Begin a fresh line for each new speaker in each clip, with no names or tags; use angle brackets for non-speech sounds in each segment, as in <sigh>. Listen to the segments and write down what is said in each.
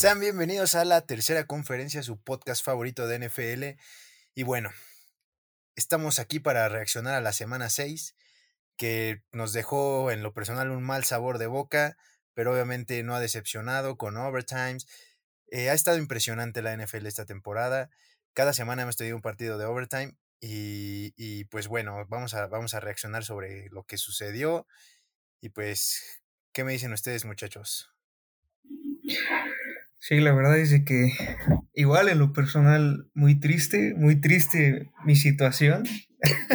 Sean bienvenidos a la tercera conferencia, su podcast favorito de NFL. Y bueno, estamos aquí para reaccionar a la semana 6, que nos dejó en lo personal un mal sabor de boca, pero obviamente no ha decepcionado con overtimes. Eh, ha estado impresionante la NFL esta temporada. Cada semana hemos tenido un partido de overtime y, y pues bueno, vamos a, vamos a reaccionar sobre lo que sucedió. Y pues, ¿qué me dicen ustedes muchachos?
Sí, la verdad es de que igual en lo personal muy triste, muy triste mi situación.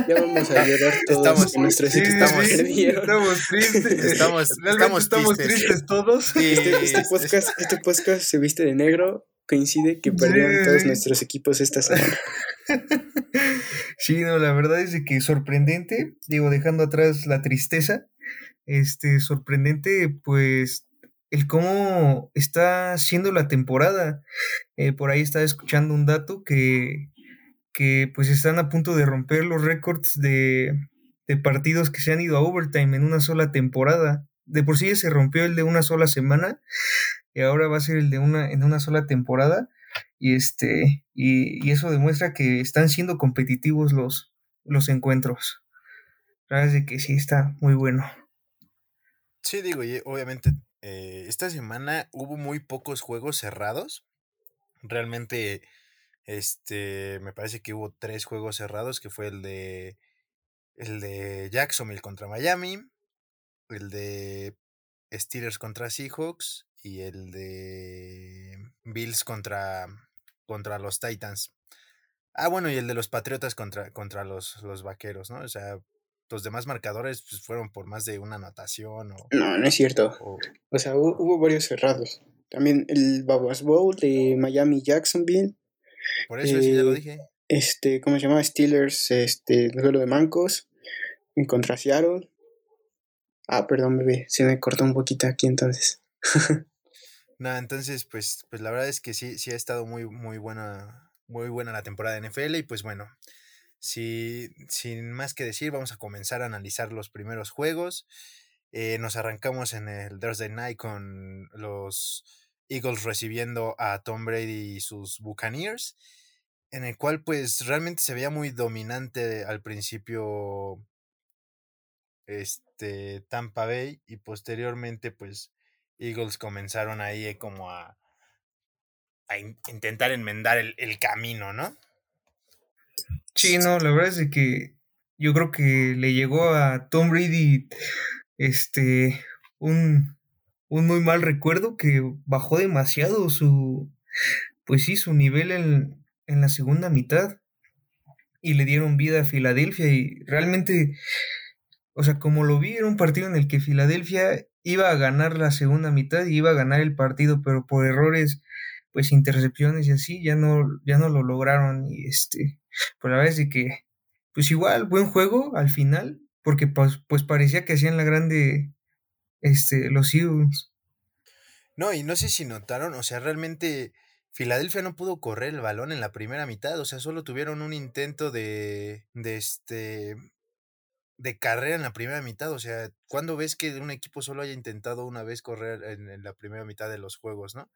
Ya vamos a llorar <laughs> todos
Estamos-
en nuestros
Sí,
perdieron.
estamos tristes.
Estamos-
realmente
estamos
estamos,
tristes.
tristes. todos.
Sí,
Este, este
es-
podcast, este podcast se viste de negro. Coincide que perdieron
Sí.
todos nuestros equipos esta semana. <laughs>
Sí, no, la verdad es de que sorprendente, digo, dejando atrás la tristeza, este, sorprendente, pues, el cómo está siendo la temporada. Eh, por ahí estaba escuchando un dato que, que pues están a punto de romper los récords de, de partidos que se han ido a overtime en una sola temporada. De por sí ya se rompió el de una sola semana y ahora va a ser el de una en una sola temporada. Y este, y, y eso demuestra que están siendo competitivos los, los encuentros. La verdad es que sí está muy bueno.
Sí, digo, y obviamente eh, esta semana hubo muy pocos juegos cerrados. Realmente, este, me parece que hubo tres juegos cerrados, que fue el de el de Jacksonville contra Miami, el de Steelers contra Seahawks y el de Bills contra, contra los Titans. Ah, bueno, y el de los Patriotas contra, contra los, los Vaqueros, ¿no? O sea, los demás marcadores pues, fueron por más de una anotación o,
No, no es cierto.
o-
O sea, hubo, hubo varios cerrados. También el Babas Bowl de Miami Jacksonville.
Por eso sí ya lo
Eh,
dije.
Este, ¿cómo se llama? Steelers, este, duelo de mancos. En contra Seattle. Ah, perdón, bebé. Se me cortó un poquito aquí entonces. <laughs>
No, entonces, pues, pues la verdad es que sí, sí ha estado muy, muy buena, muy buena la temporada de NFL. Y pues bueno, si, sin más que decir, vamos a comenzar a analizar los primeros juegos. Eh, nos arrancamos en el Thursday Night con los Eagles recibiendo a Tom Brady y sus Buccaneers. En el cual, pues, realmente se veía muy dominante al principio. Este Tampa Bay. Y posteriormente, pues, Eagles comenzaron ahí como a, a in- intentar enmendar el, el camino, ¿no?
Sí, no, la verdad es de que yo creo que le llegó a Tom Brady este un, un muy mal recuerdo que bajó demasiado su pues sí, su nivel en, en la segunda mitad y le dieron vida a Filadelfia y realmente o sea, como lo vi, era un partido en el que Filadelfia iba a ganar la segunda mitad y iba a ganar el partido, pero por errores, pues intercepciones y así, ya no, ya no lo lograron. Y este, pues la verdad de que, pues igual, buen juego al final, porque pues, pues parecía que hacían la grande, este, los Eagles.
No, y no sé si notaron, o sea, realmente Filadelfia no pudo correr el balón en la primera mitad, o sea, solo tuvieron un intento de, de este, de carrera en la primera mitad, o sea, ¿cuándo ves que un equipo solo haya intentado una vez correr en la primera mitad de los juegos, no?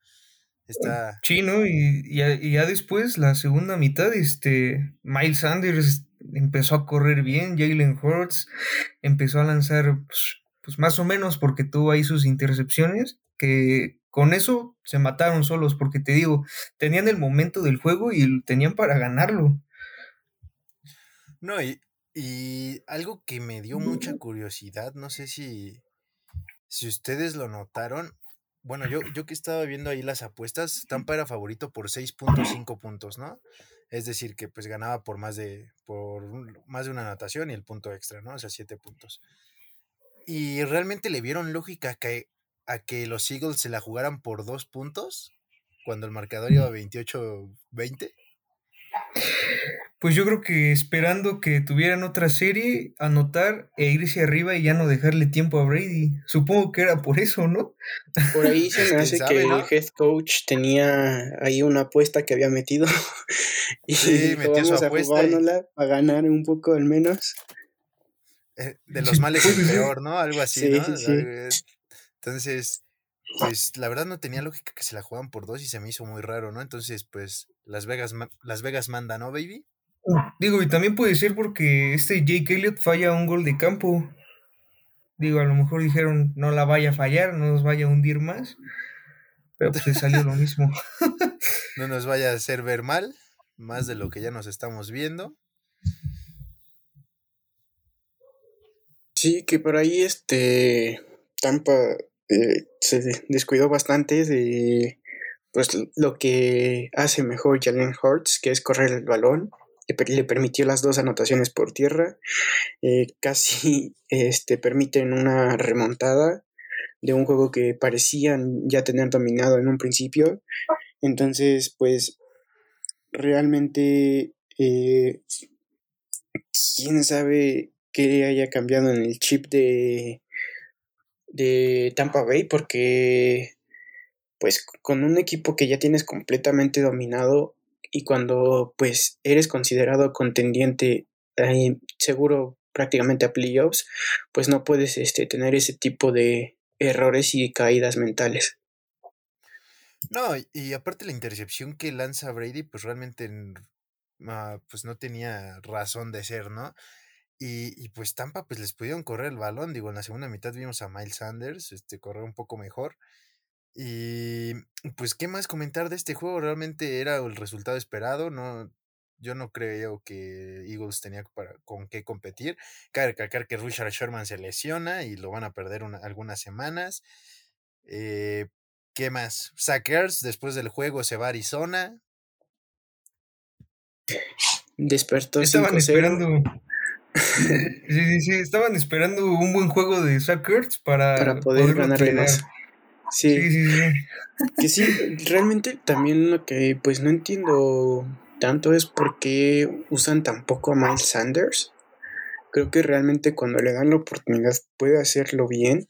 Está,
Sí, ¿no? Y, y ya, y ya después, la segunda mitad, este, Miles Sanders empezó a correr bien, Jalen Hurts empezó a lanzar, pues, pues más o menos porque tuvo ahí sus intercepciones, que con eso se mataron solos, porque te digo, tenían el momento del juego y tenían para ganarlo.
no, y, y algo que me dio mucha curiosidad, no sé si, si ustedes lo notaron, bueno, yo, yo que estaba viendo ahí las apuestas, Tampa era favorito por 6.5 puntos, ¿no? Es decir, que pues ganaba por más de, por más de una anotación y el punto extra, ¿no? O sea, 7 puntos. Y realmente le vieron lógica que, a que los Eagles se la jugaran por dos puntos cuando el marcador iba 28-20.
Pues yo creo que esperando que tuvieran otra serie, anotar e irse arriba y ya no dejarle tiempo a Brady. Supongo que era por eso, ¿no?
Por ahí se <laughs> me hace
sabe,
que
¿no?
el head coach tenía ahí una apuesta que había metido. <laughs> y
Sí, metió su
vamos a
apuesta y-
jugárnosla para ganar un poco al menos.
eh, de los males el peor, ¿no? Algo así,
Sí,
¿no?
sí,
Entonces, pues la verdad no tenía lógica que se la jugaban por dos y se me hizo muy raro, ¿no? Entonces, pues Las Vegas, Las Vegas manda, ¿no, baby?
Digo, y también puede ser porque este Jake Elliott falla un gol de campo. Digo, a lo mejor dijeron, no la vaya a fallar, no nos vaya a hundir más. Pero pues salió lo mismo. <laughs>
no nos vaya a hacer ver mal, más de lo que ya nos estamos viendo.
Sí, que por ahí este Tampa eh, se descuidó bastante de pues lo que hace mejor Jalen Hurts, que es correr el balón. Le, permitió las dos anotaciones por tierra. Eh, casi <laughs> este, permiten una remontada de un juego que parecían ya tener dominado en un principio. Entonces, pues realmente, eh, quién sabe qué haya cambiado en el chip de, de Tampa Bay, porque pues con un equipo que ya tienes completamente dominado y cuando pues eres considerado contendiente eh, seguro prácticamente a playoffs, pues no puedes este, tener ese tipo de, errores y caídas mentales.
No, y aparte la intercepción que lanza Brady, pues realmente ah, pues no tenía razón de ser, ¿no? Y, y, pues Tampa, pues les pudieron correr el balón. Digo, en la segunda mitad vimos a Miles Sanders este, correr un poco mejor. Y pues, ¿qué más comentar de este juego? Realmente era el resultado esperado. No, yo no creo que Eagles tenía para, con qué competir. Cabe recalcar que Richard Sherman se lesiona y lo van a perder algunas semanas. Eh, ¿Qué más? Sackers después del juego se va a Arizona.
Despertó
Estaban esperando. sí, sí, sí, estaban esperando un buen juego de Sackers para,
para poder, ganarle más. Sí. Sí, sí, sí. Que sí, realmente también lo que pues no entiendo tanto es porque usan tan poco a Miles Sanders. Creo que realmente cuando le dan la oportunidad puede hacerlo bien.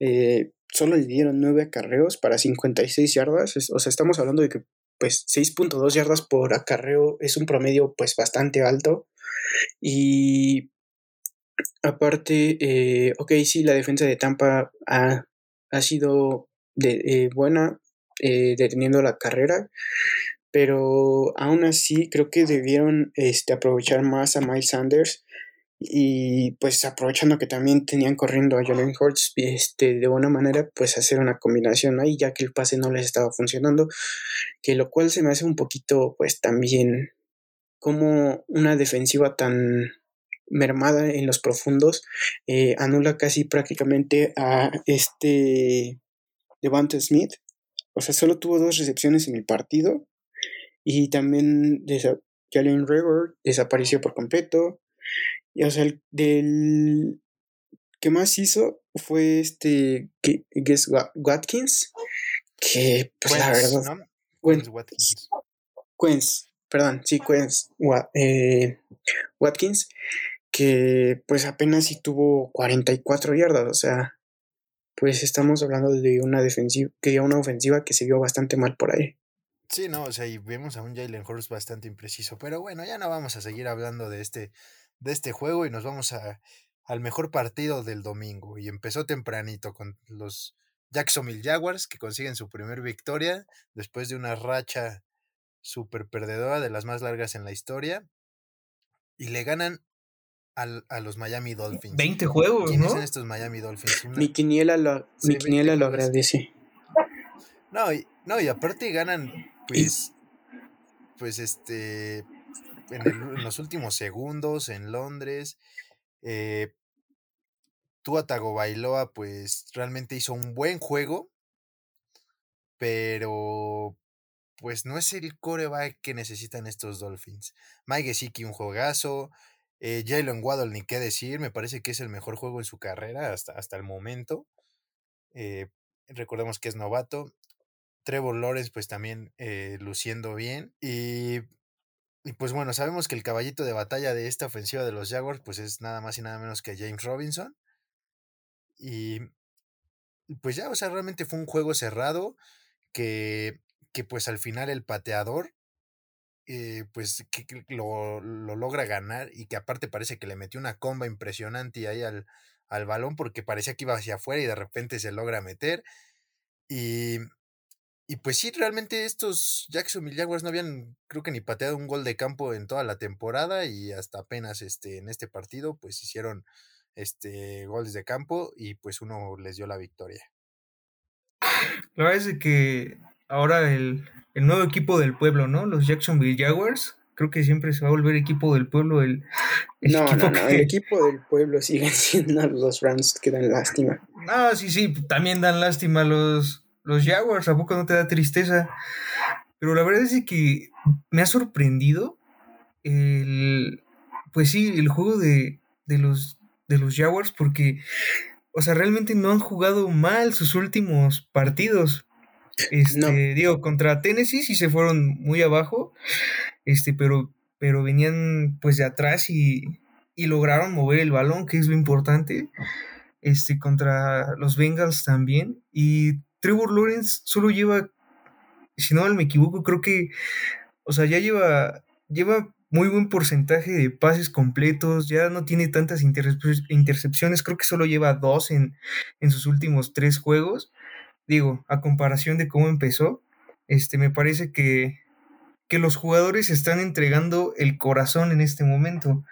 Eh, solo le dieron 9 acarreos para 56 yardas. O sea, estamos hablando de que pues 6.2 yardas por acarreo es un promedio pues bastante alto. Y aparte, eh, ok, sí, la defensa de Tampa ha, ha sido de, eh, buena deteniendo la carrera, pero aún así creo que debieron este, aprovechar más a Miles Sanders y pues aprovechando que también tenían corriendo a Jalen Hurts este, de buena manera, pues hacer una combinación ahí, ya que el pase no les estaba funcionando, que lo cual se me hace un poquito pues también como una defensiva tan mermada en los profundos eh, anula casi prácticamente a este Devante Smith. O sea, solo tuvo dos recepciones en el partido y también Jalen River desapareció por completo. Y o sea, el del que más hizo fue este Guess Watkins, que pues la verdad. Quens, perdón, sí, Quens eh, Watkins, que pues apenas sí tuvo 44 yardas, o sea, pues estamos hablando de una defensiva, que una ofensiva que se vio bastante mal por ahí.
Sí, no, o sea, y vemos a un Jalen Hurts bastante impreciso. Pero bueno, ya no vamos a seguir hablando de este, de este juego y nos vamos a, al mejor partido del domingo. Y empezó tempranito con los Jacksonville Jaguars que consiguen su primer victoria después de una racha súper perdedora de las más largas en la historia. Y le ganan al, a los Miami Dolphins.
20 juegos,
¿Quiénes
¿no?
son estos Miami Dolphins?
Mi quiniela lo, mi quiniela lo agradece.
No, y, no, y aparte ganan pues, pues este, en, los últimos segundos en Londres, eh, Tua Tagovailoa pues realmente hizo un buen juego, pero pues no es el coreback que necesitan estos Dolphins. Mike Gesicki un juegazo, eh, Jalen Waddle ni qué decir, me parece que es el mejor juego en su carrera hasta, hasta el momento. Eh, recordemos que es novato. Trevor Lawrence pues también eh, luciendo bien. Y, y, pues bueno, sabemos que el caballito de batalla de esta ofensiva de los Jaguars pues es nada más y nada menos que James Robinson. Y pues ya, o sea, realmente fue un juego cerrado que, que pues al final el pateador eh, pues que, lo, lo, logra ganar y que aparte parece que le metió una comba impresionante ahí al, al balón porque parecía que iba hacia afuera y de repente se logra meter Y, y pues sí, realmente estos Jacksonville Jaguars no habían, creo que ni pateado un gol de campo en toda la temporada y hasta apenas este, en este partido, pues hicieron este, goles de campo y pues uno les dio la victoria.
La verdad es que ahora el, el nuevo equipo del pueblo, ¿no? Los Jacksonville Jaguars, creo que siempre se va a volver equipo del pueblo. El,
no, no, no, el equipo del pueblo siguen <laughs> siendo los Rams que dan lástima.
No, sí, sí, también dan lástima los, los Jaguars, ¿a poco no te da tristeza? Pero la verdad es que me ha sorprendido el, pues sí, el juego de, de, los, de los Jaguars porque, o sea, realmente no han jugado mal sus últimos partidos. Este, digo, contra Tennessee sí se fueron muy abajo, este, pero, pero venían pues de atrás y, y lograron mover el balón, que es lo importante. Este, contra los Bengals también. Y Trevor Lawrence solo lleva, si no me equivoco, creo que, o sea, ya lleva, lleva muy buen porcentaje de pases completos, ya no tiene tantas intercepciones, creo que solo lleva dos en, en sus últimos tres juegos digo, a comparación de cómo empezó, este, me parece que, que los jugadores están entregando el corazón en este momento.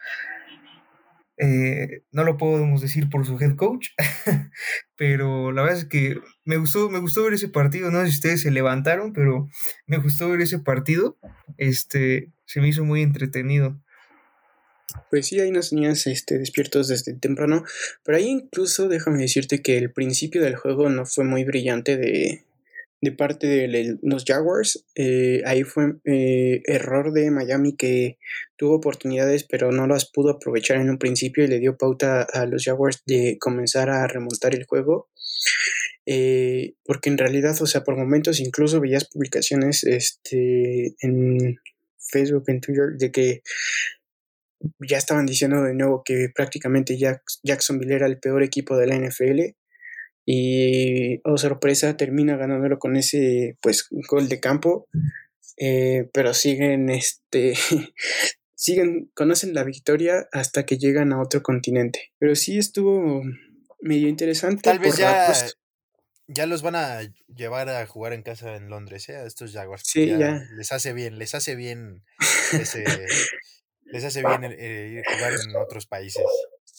Eh, no lo podemos decir por su head coach, <laughs> pero la verdad es que me gustó, me gustó ver ese partido. No sé si ustedes se levantaron, pero me gustó ver ese partido. Este, se me hizo muy entretenido.
Pues sí, hay unas niñas este, despiertos desde temprano, pero ahí incluso déjame decirte que el principio del juego no fue muy brillante de, de parte de los Jaguars. Eh, ahí fue eh, error de Miami que tuvo oportunidades pero no las pudo aprovechar en un principio y le dio pauta a los Jaguars de comenzar a remontar el juego. Eh, porque en realidad, o sea, por momentos incluso veías publicaciones este, en Facebook, en Twitter, de que ya estaban diciendo de nuevo que prácticamente Jacksonville era el peor equipo de la NFL y, oh sorpresa, termina ganándolo con ese, pues, gol de campo, eh, pero siguen, este, <laughs> siguen, conocen la victoria hasta que llegan a otro continente. Pero sí estuvo medio interesante.
Tal vez ya, ya los van a llevar a jugar en casa en Londres, ¿eh? A estos Jaguars.
Sí, ya.
Les hace bien, les hace bien <laughs> ese les hace bien eh, jugar en otros países.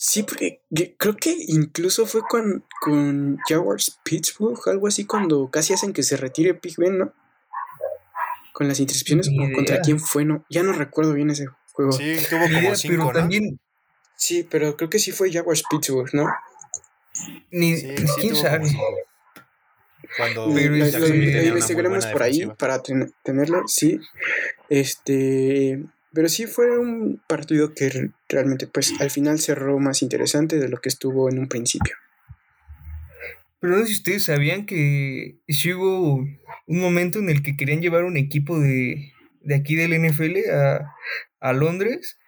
Sí, porque creo que incluso fue con, con Jaguars Pittsburgh, algo así, cuando casi hacen que se retire Pigben, ¿no? Con las intercepciones, o contra quién fue, ¿no? Ya no recuerdo bien ese juego.
Sí, tuvo como cinco, pero también...
Sí, pero creo que sí fue Jaguars Pittsburgh, ¿no?
Ni, quién sabe.
Cuando investigaremos por ahí para tenerlo, sí. Este pero sí fue un partido que realmente, pues, al final cerró más interesante de lo que estuvo en un principio.
Pero no sé si ustedes sabían que sí hubo un momento en el que querían llevar un equipo de, de aquí del NFL a, a Londres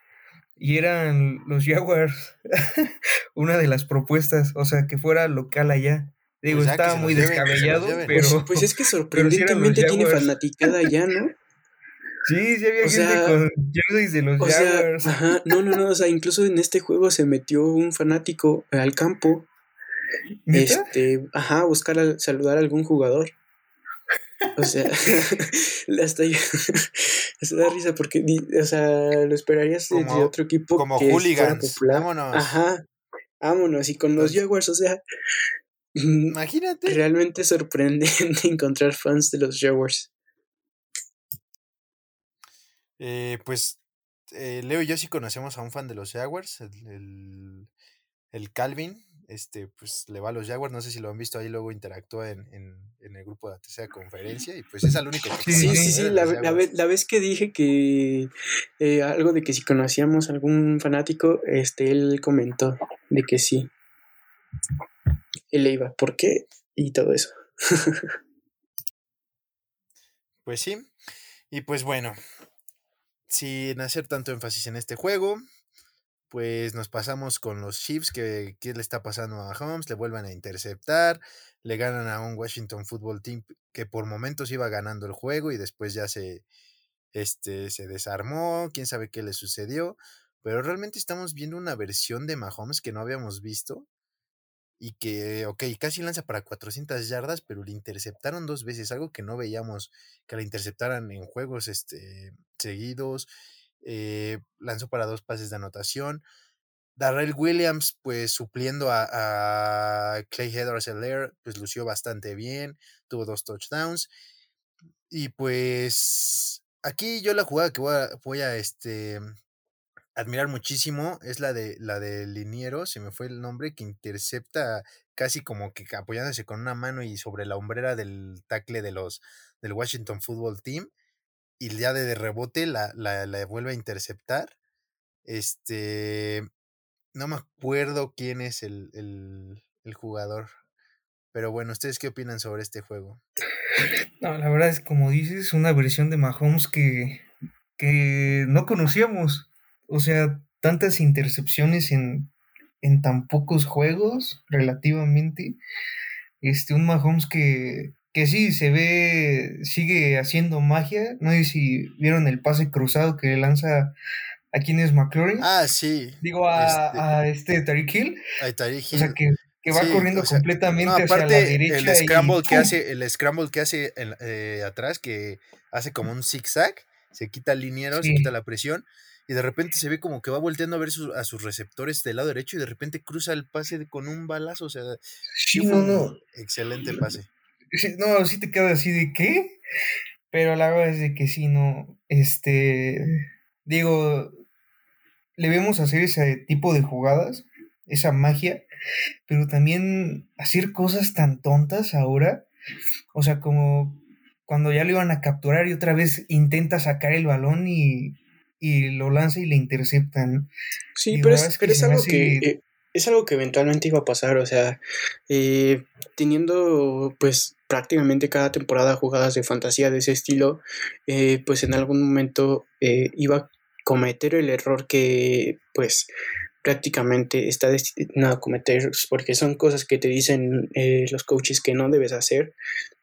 y eran los Jaguars <laughs> una de las propuestas, o sea, que fuera local allá. Digo, pues estaba muy descabellado, pero...
Pues, pues, es que <laughs> sorprendentemente tiene fanaticada allá, ¿no?
Sí, sí había gente con jerseys de los Jaguars.
ajá, no, no, no, o sea, incluso en este juego se metió un fanático al campo. Este, ajá, buscar saludar a algún jugador. O sea, <laughs> hasta yo, <laughs> se da risa porque, o sea, lo esperarías de otro equipo.
Como que hooligans, vámonos.
Ajá, vámonos. Y con los pues Jaguars, o sea, <laughs>
imagínate.
Realmente sorprendente encontrar fans de los Jaguars.
Eh, pues eh, Leo y yo sí conocemos a un fan de los Jaguars, el, el, Calvin, este, pues le va a los Jaguars, no sé si lo han visto ahí, luego interactúa en, en, el grupo de la <laughs> tercera conferencia y pues es el único
que Sí, sí, sí, la, la, vez, que dije que eh, algo de que si conocíamos algún fanático, este, él comentó de que sí. Él le iba, ¿por qué? Y todo eso. <laughs>
pues sí, y pues bueno, sin hacer tanto énfasis en este juego, pues nos pasamos con los Chiefs, que qué le está pasando a Holmes, le vuelven a interceptar, le ganan a un Washington Football Team que por momentos iba ganando el juego y después ya se, este, se desarmó, quién sabe qué le sucedió, pero realmente estamos viendo una versión de Mahomes que no habíamos visto y que, ok, casi lanza para 400 yardas, pero le interceptaron dos veces, algo que no veíamos que le interceptaran en juegos este, seguidos. Eh, lanzó para dos pases de anotación. Darrell Williams, pues supliendo a, Clay Headers pues lució bastante bien, tuvo dos touchdowns. Y pues aquí yo la jugada que voy a, voy a este, admirar muchísimo es la de la de Liniero, se me fue el nombre, que intercepta casi como que apoyándose con una mano y sobre la hombrera del tackle de los del Washington Football Team y ya de rebote la, la, la vuelve a interceptar. Este, no me acuerdo quién es el, el, el, jugador. Pero bueno, ¿ustedes qué opinan sobre este juego?
No, la verdad es como dices, una versión de Mahomes que, que no conocíamos. O sea, tantas intercepciones en, en tan pocos juegos, relativamente. Este, un Mahomes que, que sí se ve, sigue haciendo magia. No sé si vieron el pase cruzado que lanza a quién es McLaurin.
Ah, sí.
Digo, a este, este Tariq Hill.
A Tariq
Hill. O sea, que, que va corriendo completamente hacia la derecha.
El scramble, que hace, el scramble que hace eh, atrás, que hace como un zigzag, se quita el liniero, se quita la presión y de repente se ve como que va volteando a ver a sus receptores del lado derecho y de repente cruza el pase con un balazo, o sea,
sí, no, no.
excelente pase.
No, sí te queda así de qué, pero la verdad es de que sí, no, este, digo, le vemos hacer ese tipo de jugadas, esa magia, pero también hacer cosas tan tontas ahora, o sea, como cuando ya lo iban a capturar y otra vez intenta sacar el balón y y lo lanza y le interceptan.
Sí, pero, es, algo que eh, es algo que eventualmente iba a pasar, o sea, eh, teniendo pues prácticamente cada temporada jugadas de fantasía de ese estilo, eh, pues en algún momento iba a cometer el error que pues prácticamente está destinado a cometer porque son cosas que te dicen los coaches que no debes hacer,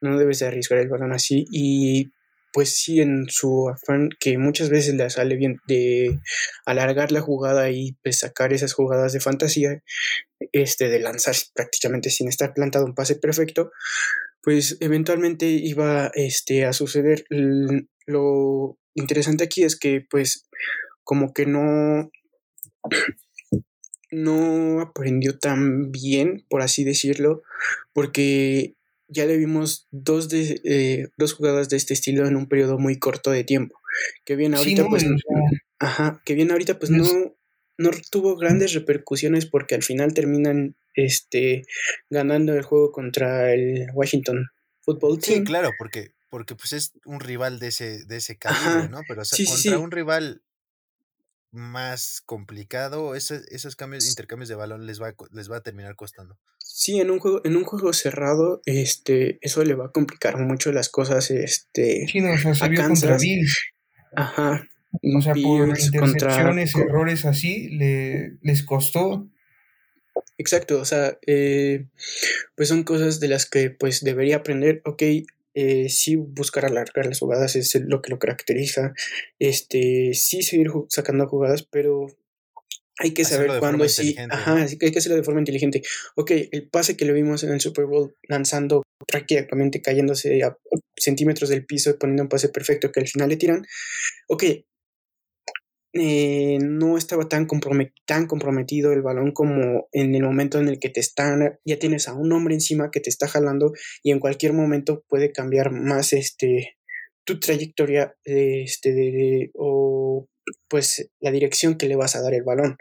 no debes de arriesgar el balón así y pues sí, en su afán que muchas veces le sale bien de alargar la jugada y pues sacar esas jugadas de fantasía, este, de lanzar prácticamente sin estar plantado un pase perfecto, pues eventualmente iba este, a suceder. Lo interesante aquí es que pues como que no no aprendió tan bien, por así decirlo, porque ya le vimos dos, de, eh, dos jugadas de este estilo en un periodo muy corto de tiempo. Que bien ahorita, pues. Ajá, que bien ahorita, pues no, no tuvo grandes repercusiones porque al final terminan este, ganando el juego contra el Washington Football Team.
Sí, claro, porque, porque pues es un rival de ese, de ese calibre, ¿no? Pero contra un rival más complicado, esos, esos cambios, intercambios de balón les va, les va a terminar costando.
Sí, en un juego, en un juego cerrado, este, eso le va a complicar mucho las cosas, este,
sí, no, o sea, se vio contra Bills.
Ajá.
O sea, por intercepciones, errores así, le, les costó.
Exacto, o sea, eh, pues son cosas de las que pues debería aprender, ok, eh, sí buscar alargar las jugadas es lo que lo caracteriza, este, sí seguir sacando jugadas, pero hay que saber cuándo sí. Ajá, hay que hacerlo de forma inteligente. Ok, el pase que le vimos en el Super Bowl lanzando prácticamente cayéndose a centímetros del piso y poniendo un pase perfecto que al final le tiran. Ok, eh, no estaba tan, tan comprometido el balón como en el momento en el que te están, ya tienes a un hombre encima que te está jalando y en cualquier momento puede cambiar más este tu trayectoria este, de, o pues la dirección que le vas a dar el balón.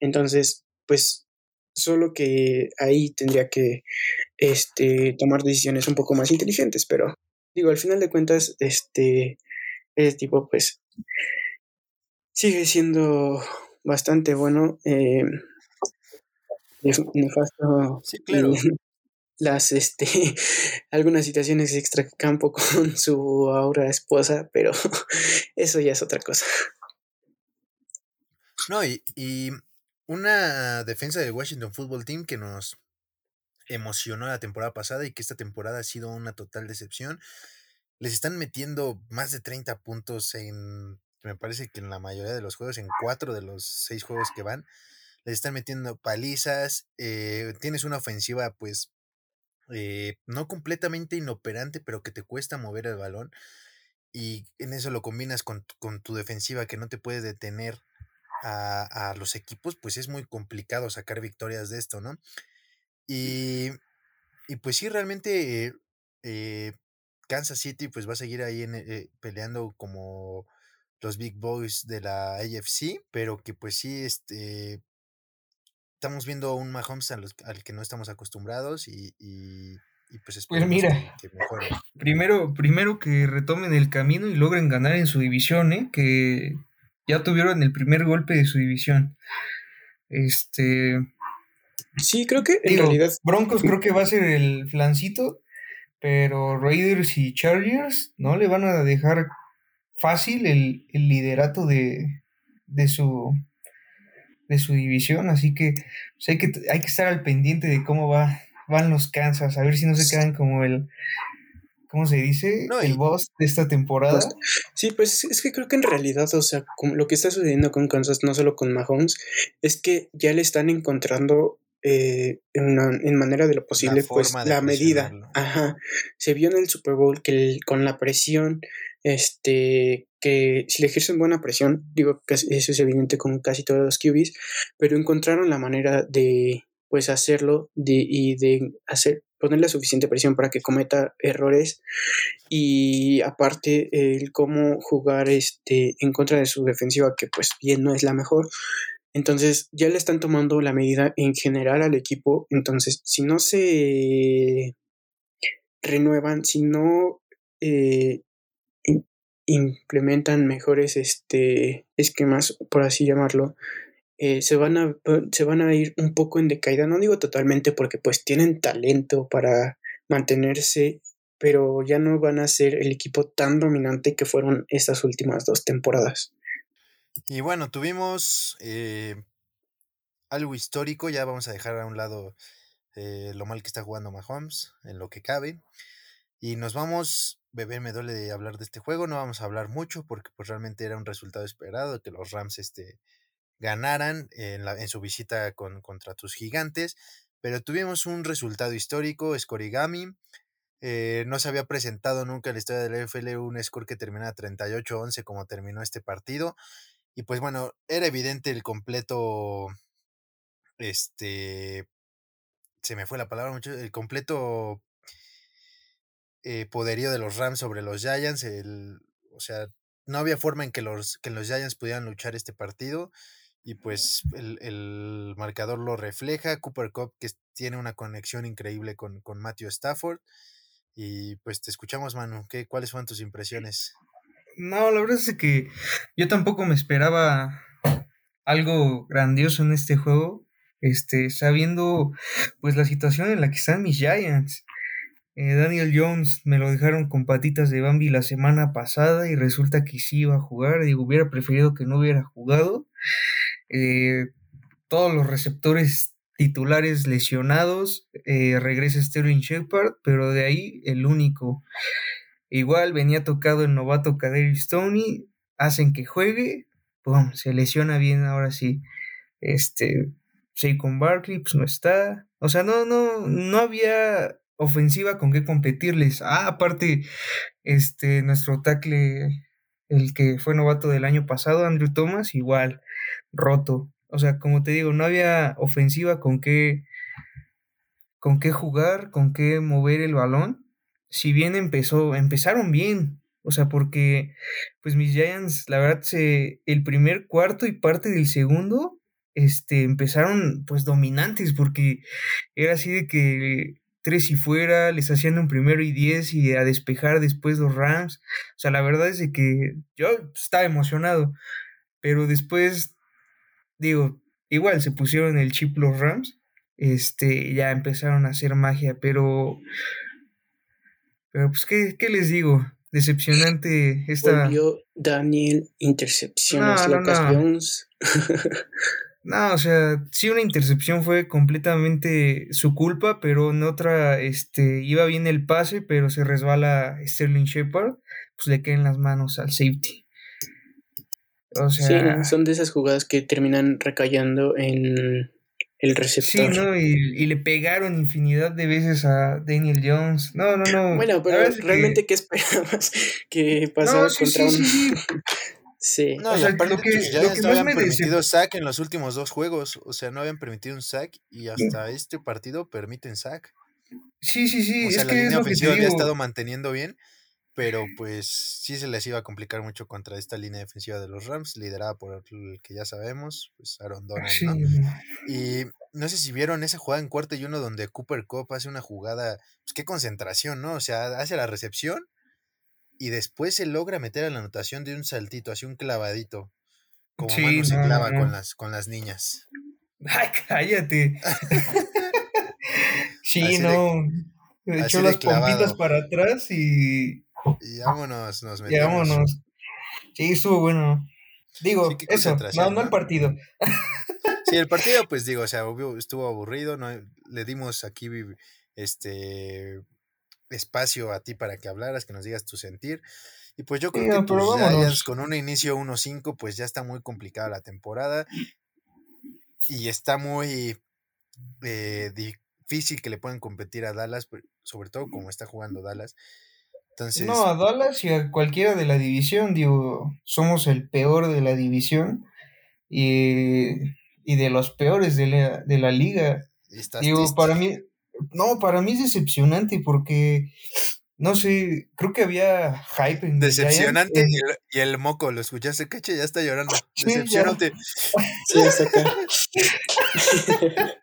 Entonces, pues solo que ahí tendría que este, tomar decisiones un poco más inteligentes, pero digo, al final de cuentas, este, ese tipo pues sigue siendo bastante bueno. Eh, nefasto.
Sí, claro. <laughs>
las este <laughs> algunas situaciones extra campo <laughs> con su ahora esposa, pero eso ya es otra cosa.
No, y, y una defensa del Washington Football Team que nos emocionó la temporada pasada y que esta temporada ha sido una total decepción. Les están metiendo más de 30 puntos en, me parece que en la mayoría de los juegos, en cuatro de los seis juegos que van, le están metiendo palizas, eh, tienes una ofensiva pues eh, no completamente inoperante, pero que te cuesta mover el balón y en eso lo combinas con, tu defensiva que no te puede detener a, los equipos, pues es muy complicado sacar victorias de esto, ¿no? Y, pues sí, realmente eh, Kansas City pues va a seguir ahí en, peleando como los big boys de la AFC, pero que pues sí, este, estamos viendo un Mahomes al, que no estamos acostumbrados y, pues
Pues mira, primero, primero que retomen el camino y logren ganar en su división, ¿eh? que ya tuvieron el primer golpe de su división. Este.
Sí, creo que en realidad.
Broncos creo que va a ser el flancito, pero Raiders y Chargers no le van a dejar fácil el, liderato de, de, su, de su división, así que, pues, hay que hay que estar al pendiente de cómo va, van los Kansas, a ver si no se quedan como el, ¿cómo se dice? el boss de esta temporada. Pues,
sí, pues es que creo que en realidad, o sea, lo que está sucediendo con Kansas, no solo con Mahomes, es que ya le están encontrando eh, en, manera de lo posible, pues la medida. Ajá. Se vio en el Super Bowl que con la presión este, que si le ejercen buena presión, digo que eso es evidente con casi todos los QBs, pero encontraron la manera de pues hacerlo de, y de hacer ponerle suficiente presión para que cometa errores y aparte el cómo jugar este en contra de su defensiva que pues bien no es la mejor. Entonces ya le están tomando la medida en general al equipo. Entonces si no se renuevan si no eh, implementan mejores este, esquemas, por así llamarlo, eh, se, van a, se van a ir un poco en decaída. No digo totalmente porque pues tienen talento para mantenerse, pero ya no van a ser el equipo tan dominante que fueron estas últimas dos temporadas.
Y bueno, tuvimos eh, algo histórico, ya vamos a dejar a un lado eh, lo mal que está jugando Mahomes, en lo que cabe. Y nos vamos, bebé, me duele hablar de este juego, no vamos a hablar mucho porque pues realmente era un resultado esperado que los Rams este, ganaran en, la, en su visita con, contra tus gigantes, pero tuvimos un resultado histórico, Scorigami, eh, no se había presentado nunca en la historia del NFL un score que termina 38-11 como terminó este partido. Y pues bueno, era evidente el completo, este, se me fue la palabra mucho, el completo eh, poderío de los Rams sobre los Giants. El, o sea, no había forma en que los, que los Giants pudieran luchar este partido. Y pues el, marcador lo refleja. Cooper Cup, que tiene una conexión increíble con, con Matthew Stafford. Y pues te escuchamos, Manu. ¿Qué, ¿Cuáles fueron tus impresiones?
No, la verdad es que yo tampoco me esperaba algo grandioso en este juego. Este, sabiendo pues la situación en la que están mis Giants. Eh, Daniel Jones me lo dejaron con patitas de Bambi la semana pasada y resulta que sí iba a jugar. Digo, hubiera preferido que no hubiera jugado. Eh, todos los receptores titulares lesionados. Eh, regresa Sterling Shepard, pero de ahí el único. Igual venía tocado el novato Kaderi Stoney. Hacen que juegue. Pum, se lesiona bien ahora sí. Este. Saquon Barkley, pues no está. O sea, no, no, no había ofensiva con qué competirles. Ah, aparte, este, nuestro tackle, el que fue novato del año pasado, Andrew Thomas, igual, roto. O sea, como te digo, no había ofensiva con qué, con qué jugar, con qué mover el balón. Si bien empezó, empezaron bien. O sea, porque pues mis Giants, la verdad, se, el primer cuarto y parte del segundo, este, empezaron pues dominantes, porque era así de que tres y fuera, les hacían un primero y diez y a despejar después los Rams. O sea, la verdad es de que yo estaba emocionado, pero después, digo, igual se pusieron el chip los Rams, este, ya empezaron a hacer magia, pero, pero pues, ¿qué, qué les digo? Decepcionante esta...
Volvió Daniel, intercepciones, no, Jones. <laughs>
No, o sea, sí una intercepción fue completamente su culpa, pero en otra, este, iba bien el pase, pero se resbala Sterling Shepard, pues le caen las manos al safety. O sea,
sí, son de esas jugadas que terminan recayendo en el receptor.
Sí, ¿no? Y, le pegaron infinidad de veces a Daniel Jones. No, no, no.
Bueno, pero realmente, ¿qué esperabas <laughs> que pasara contra un.
Sí, No, o sea, lo que, ya, no habían permitido sack en los últimos dos juegos. O sea, no habían permitido un sack y hasta este partido permiten sack.
Sí, sí, sí.
O sea, la línea ofensiva había estado manteniendo bien, pero pues sí se les iba a complicar mucho contra esta línea defensiva de los Rams, liderada por el que ya sabemos, pues Aaron Donald, ¿no? Y no sé si vieron esa jugada en cuarto y uno donde Cooper Cup hace una jugada, pues qué concentración, ¿no? O sea, hace la recepción y después se logra meter a la anotación de un saltito, así un clavadito. Como sí, se clava Con, las, con las niñas. <laughs>
Ay, cállate. <laughs> <laughs> sí, no. De, echó las pompitas para atrás y. <laughs>
Y vámonos, nos
metimos. Y vámonos. Sí, estuvo bueno. Digo, eso, no, no el partido. <laughs>
Sí, el partido, pues digo, o sea, estuvo aburrido, no le dimos aquí este espacio a ti para que hablaras, que nos digas tu sentir. Y pues yo creo que tus con un inicio 1-5, pues ya está muy complicada la temporada. Y está muy eh, difícil que le puedan competir a Dallas, pues, sobre todo como está jugando Dallas. Entonces,
no, a Dallas y a cualquiera de la división, digo, somos el peor de la división y, y de los peores de la, de la liga. Digo, para mí, no, para mí es decepcionante porque, no sé, creo que había hype en
Decepcionante y, el, moco, ¿lo escuchaste? Cache ya está llorando. <laughs> Decepcionante. <laughs>
Sí, acá. <laughs>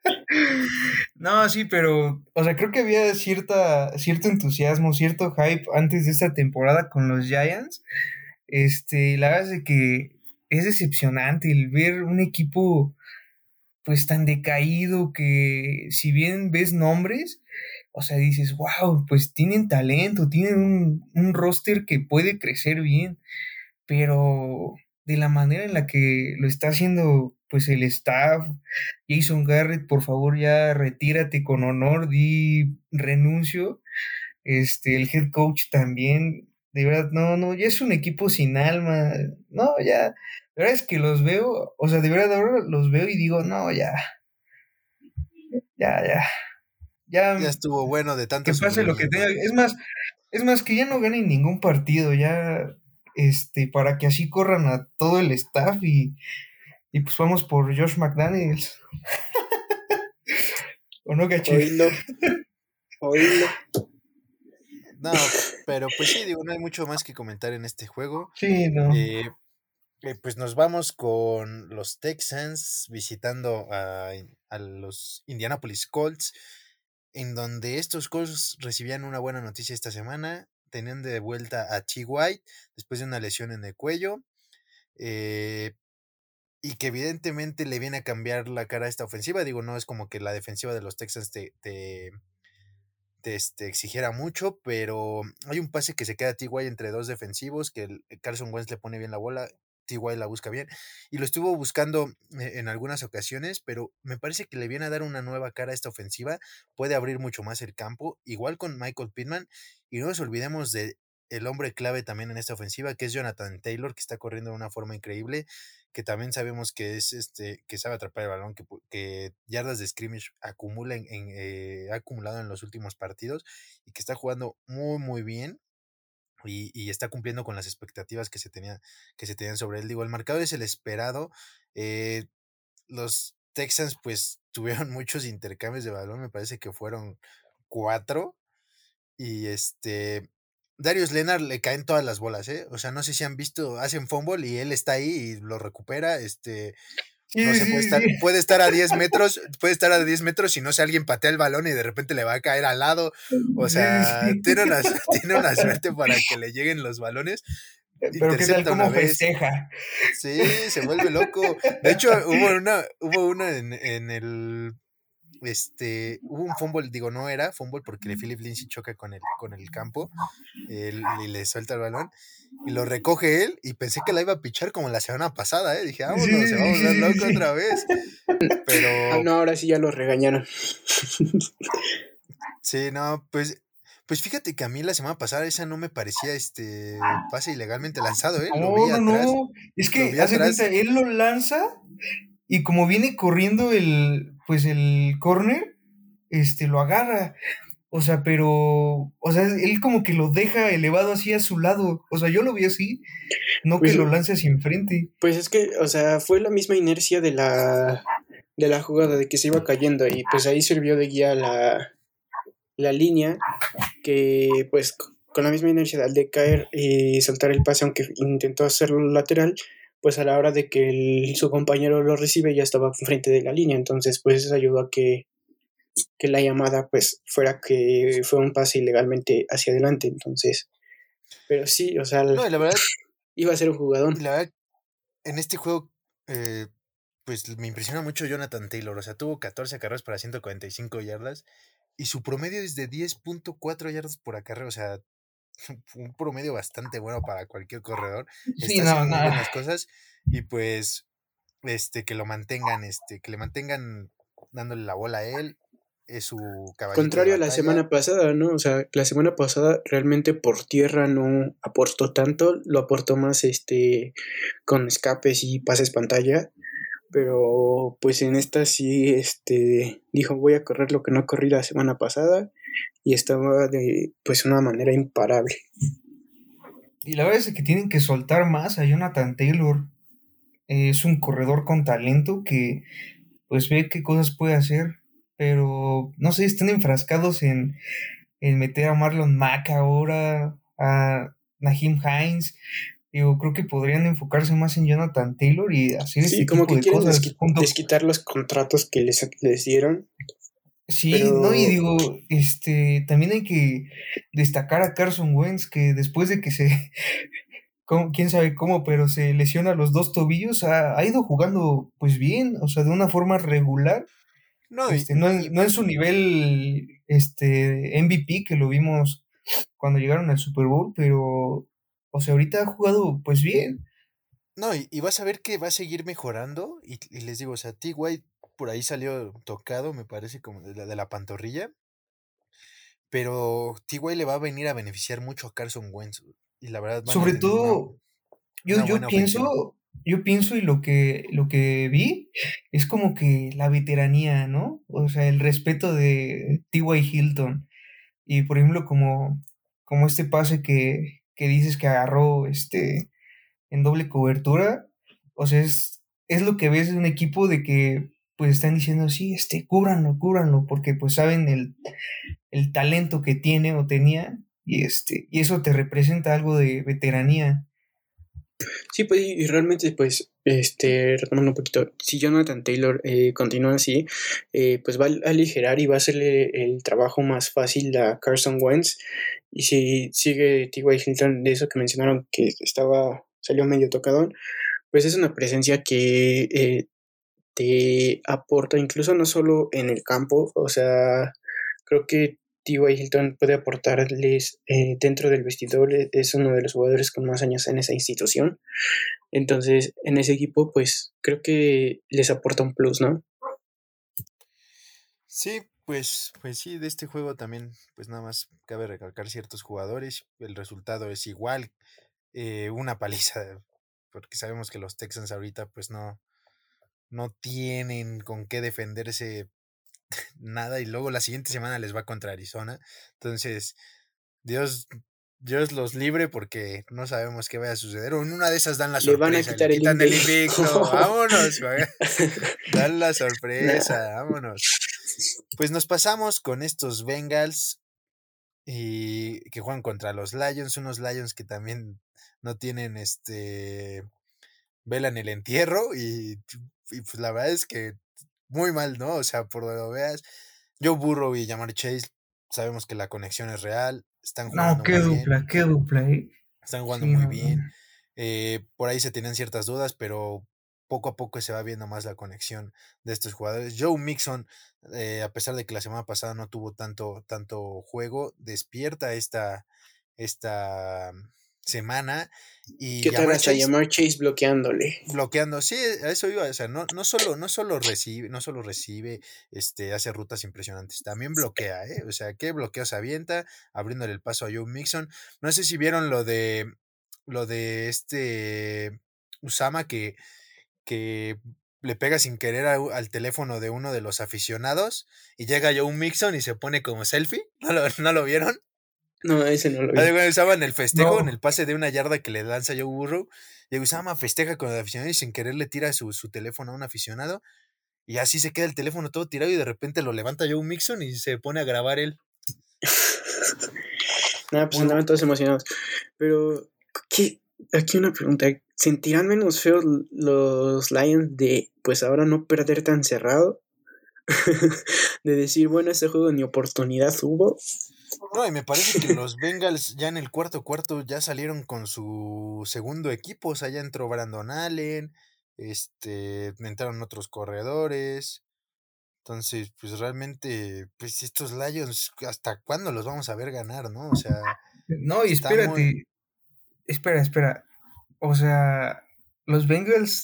no, sí, pero, o sea, creo que había cierta, cierto entusiasmo, cierto hype antes de esta temporada con los Giants. Este, la verdad es que es decepcionante el ver un equipo pues tan decaído que si bien ves nombres, o sea, dices, wow, pues tienen talento, tienen un, roster que puede crecer bien, pero de la manera en la que lo está haciendo pues el staff, Jason Garrett, por favor ya retírate con honor, di renuncio, este, el head coach también, de verdad, no, no, ya es un equipo sin alma, no, ya, la verdad es que los veo, o sea, de verdad ahora los veo y digo, no, ya. Ya, ya.
Ya, ya estuvo bueno de tanto.
Que pase lo que tenga. Es más, es más que ya no ganen ningún partido, ya, este, para que así corran a todo el staff y, y pues vamos por Josh McDaniels. <laughs> ¿O no, caché?
Oílo. Oílo.
No, pero pues sí, digo, no hay mucho más que comentar en este juego.
Sí, no.
Eh, eh, pues nos vamos con los Texans visitando a, los Indianapolis Colts, en donde estos Colts recibían una buena noticia esta semana. Tenían de vuelta a T. White después de una lesión en el cuello. Eh, y que evidentemente le viene a cambiar la cara a esta ofensiva. Digo, no es como que la defensiva de los Texans te, te, este, exigiera mucho, pero hay un pase que se queda T. White entre dos defensivos, que el Carson Wentz le pone bien la bola T.Y. la busca bien. Y lo estuvo buscando eh, en algunas ocasiones, pero me parece que le viene a dar una nueva cara a esta ofensiva. Puede abrir mucho más el campo, igual con Michael Pittman. Y no nos olvidemos de el hombre clave también en esta ofensiva, que es Jonathan Taylor, que está corriendo de una forma increíble, que también sabemos que es este, que sabe atrapar el balón, que, que yardas de scrimmage acumula en, eh, ha acumulado en los últimos partidos y que está jugando muy, muy bien y, está cumpliendo con las expectativas que se, que se tenían sobre él. Digo, el marcador es el esperado. Eh, los Texans pues <laughs> tuvieron muchos intercambios de balón, me parece que fueron cuatro. Y este, Darius Leonard le caen todas las bolas, ¿eh? O sea, no sé si han visto, hacen fumble y él está ahí y lo recupera. Este, no sé, puede estar, puede estar a 10 metros, puede estar a 10 metros y no sé, alguien patea el balón y de repente le va a caer al lado. <laughs> O sea, tiene una, <laughs> tiene una suerte para que le lleguen los balones.
Eh, pero que tal como festeja.
Sí, se vuelve loco. De hecho, hubo una, hubo una en, en el este, hubo un fumble, digo, no era fumble porque Philip Lindsay choca con el, con el campo y le suelta el balón y lo recoge él y pensé que la iba a pichar como la semana pasada, ¿eh? Dije, vámonos, se va a volver loco otra vez. Pero... <laughs>
Ah, no, ahora sí ya lo regañaron. <laughs>
Sí, no, pues, Pues fíjate que a mí la semana pasada esa no me parecía este pase ilegalmente lanzado, ¿eh?
Lo vi no, no. Es que hace cuenta, él lo lanza y como viene corriendo el, pues el corner, este, lo agarra. O sea, pero, o sea, él como que lo deja elevado así a su lado. O sea, yo lo vi así, no que pues lo lance hacia enfrente.
Pues es que, o sea, fue la misma inercia de la, de la jugada, de que se iba cayendo y pues ahí sirvió de guía la, la línea que pues con la misma inercia al de caer y soltar el pase, aunque intentó hacerlo lateral, pues a la hora de que su compañero lo recibe ya estaba frente de la línea, entonces pues eso ayudó a que que la llamada pues fuera que fue un pase ilegalmente hacia adelante, entonces, pero sí, o sea,
no, la verdad,
iba a ser un jugador.
La verdad, en este juego, eh, pues me impresiona mucho Jonathan Taylor, o sea, tuvo 14 carreras para 145 yardas y su promedio es de 10.4 yardas por acarreo, o sea, <laughs> un promedio bastante bueno para cualquier corredor. Sí, Está haciendo buenas cosas y pues este que lo mantengan, este que le mantengan dándole la bola a él es su
caballito Contrario a la semana pasada, ¿no? O sea, la semana pasada realmente por tierra no aportó tanto, lo aportó más este con escapes y pases pantalla, pero pues en esta sí este dijo, voy a correr lo que no corrí la semana pasada y estaba de pues una manera imparable.
Y la verdad es que tienen que soltar más a Jonathan Taylor. Es un corredor con talento que pues ve qué cosas puede hacer pero no sé, están enfrascados en, meter a Marlon Mack ahora, a Nahim Hines. Yo creo que podrían enfocarse más en Jonathan Taylor y hacer sí, este como que quieren
desquitar los contratos que les, les dieron.
Sí, no, y digo, este, también hay que destacar a Carson Wentz, que después de que se, <laughs> quién sabe cómo, pero se lesiona los dos tobillos, ha, ha, ido jugando pues bien, o sea, de una forma regular, no, este, no, en, su nivel este, MVP que lo vimos cuando llegaron al Super Bowl, pero, o sea, ahorita ha jugado pues bien.
No, y, vas a ver que va a seguir mejorando. Y, les digo, o sea, T. White por ahí salió tocado, me parece, como de la, de la pantorrilla. Pero T. White le va a venir a beneficiar mucho a Carson Wentz. Y la verdad,
sobre todo, yo, yo pienso, yo pienso y lo que, lo que vi es como que la veteranía, ¿no? O sea, el respeto de T.Y. Hilton. Y por ejemplo, como, como este pase que, que dices que agarró este, en doble cobertura, o sea, es, es lo que ves de un equipo de que pues están diciendo, sí, este, cúbranlo, cúbranlo, porque pues saben el, el talento que tiene o tenía, y este, y eso te representa algo de veteranía.
Sí, pues, y realmente, pues, este, retomando un poquito, si Jonathan Taylor eh, continúa así, eh, pues va a aligerar y va a hacerle el trabajo más fácil a Carson Wentz. Y si sigue T.Y. Hilton de eso que mencionaron que estaba, salió medio tocadón, pues es una presencia que eh, te aporta incluso no solo en el campo, o sea, creo que T.Y. Hilton puede aportarles eh, dentro del vestidor, e, es uno de los jugadores con más años en esa institución. Entonces, en ese equipo, pues creo que les aporta un plus, ¿no?
Sí, pues, pues sí, de este juego también, pues nada más cabe recalcar ciertos jugadores. El resultado es igual, eh, una paliza, porque sabemos que los Texans ahorita, pues no, no tienen con qué defenderse nada y luego la siguiente semana les va contra Arizona. Entonces, Dios, Dios los libre porque no sabemos qué vaya a suceder. O en una de esas dan la sorpresa. Le van a quitar el, invicto. vámonos, <laughs> Dan la sorpresa, vámonos. Pues nos pasamos con estos Bengals y que juegan contra los Lions, unos Lions que también no tienen este vela en el entierro y, y pues la verdad es que muy mal, ¿no? O sea, por donde lo veas, yo Burrow y Jamar Chase, sabemos que la conexión es real, están
jugando. No, qué dupla, qué dupla, ¿eh?
Están jugando muy bien. Eh, por ahí se tenían ciertas dudas, pero poco a poco se va viendo más la conexión de estos jugadores. Joe Mixon, eh, a pesar de que la semana pasada no tuvo tanto, tanto juego, despierta esta, esta semana. Y
¿Qué tal hasta llamar Chase bloqueándole?
Bloqueando, sí, a eso iba, o sea, no, no solo, no solo recibe, no solo recibe, este, hace rutas impresionantes, también bloquea, ¿eh? O sea, ¿qué bloqueo se avienta? Abriéndole el paso a Joe Mixon. No sé si vieron lo de lo de este Usama que, que le pega sin querer al teléfono de uno de los aficionados y llega Joe Mixon y se pone como selfie. ¿No lo, ¿no lo vieron?
No, ese no lo vi.
Usaba en el festejo, en el pase de una yarda que le lanza Joe Burrow. Y Usama festeja con el aficionado y sin querer le tira su, su teléfono a un aficionado. Y así se queda el teléfono todo tirado y de repente lo levanta Joe Mixon y se pone a grabar él. <laughs>
Nada, pues andaban todos emocionados. Pero, ¿qué? aquí una pregunta. ¿Sentirán menos feos los Lions de, pues ahora no perder tan cerrado? <laughs> de decir, bueno, ese juego ni oportunidad hubo.
No, y me parece que los Bengals ya en el cuarto cuarto ya salieron con su segundo equipo. O sea, ya entró Brandon Allen, este, entraron otros corredores. Entonces, pues realmente, pues estos Lions, ¿hasta cuándo los vamos a ver ganar, no? O sea.
No, y espérate. Espera, espera. O sea, los Bengals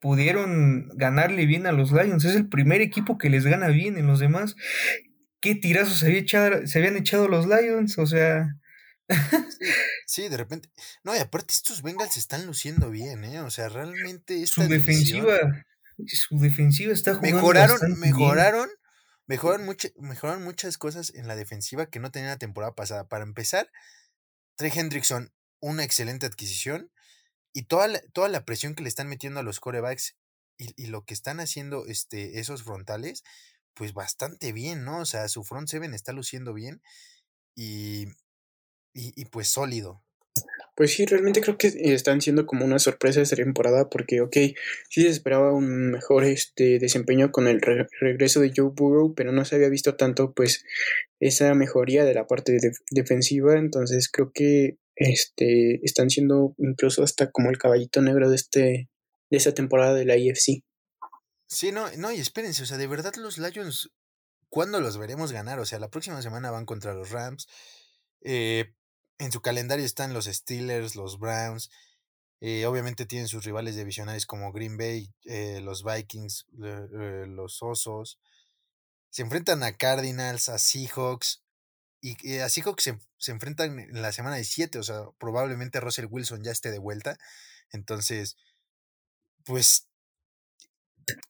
pudieron ganarle bien a los Lions. Es el primer equipo que les gana bien en los demás qué tirazos se, habían echado los Lions, o sea. <laughs>
Sí, de repente. No, y aparte estos Bengals están luciendo bien, ¿eh? O sea, realmente
su defensiva, su defensiva está jugando
mejoraron, mejoraron, mejoraron, mejoraron muchas cosas en la defensiva que no tenía la temporada pasada. Para empezar, Trey Hendrickson, una excelente adquisición y toda la, toda la presión que le están metiendo a los corebacks y, y lo que están haciendo este, esos frontales, pues bastante bien, ¿no? O sea, su front seven está luciendo bien y, y, pues sólido.
Pues sí, realmente creo que están siendo como una sorpresa esta temporada porque, ok, sí se esperaba un mejor este, desempeño con el regreso de Joe Burrow, pero no se había visto tanto pues esa mejoría de la parte defensiva, entonces creo que este, están siendo incluso hasta como el caballito negro de, este, de esta temporada de la IFC.
Sí, no, no, y espérense, o sea, de verdad los Lions, ¿cuándo los veremos ganar? O sea, la próxima semana van contra los Rams. Eh, en su calendario están los Steelers, los Browns. Eh, obviamente tienen sus rivales divisionales como Green Bay, eh, los Vikings, los Osos. Se enfrentan a Cardinals, a Seahawks. Y a Seahawks se, se enfrentan en la semana de 7, o sea, probablemente Russell Wilson ya esté de vuelta. Entonces, pues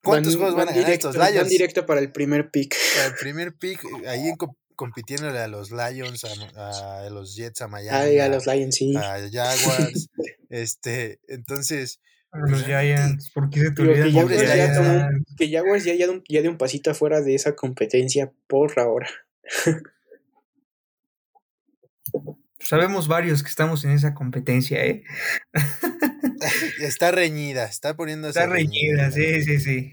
¿Cuántos juegos van, a ganar estos Lions? Van directo para el primer pick.
Para el <laughs> primer pick, ahí compitiéndole a los Lions, a, los Jets, a Miami.
a, los Lions, sí.
A Jaguars. <laughs> este, entonces.
A los pues, Giants, ¿por qué se te
olvida? Que Jaguars, ya, que Jaguars ya, ya, de un pasito afuera de esa competencia por ahora. <laughs>
Sabemos varios que estamos en esa competencia, ¿eh? <laughs>
está reñida, está poniéndose.
Está reñida, sí, sí, sí.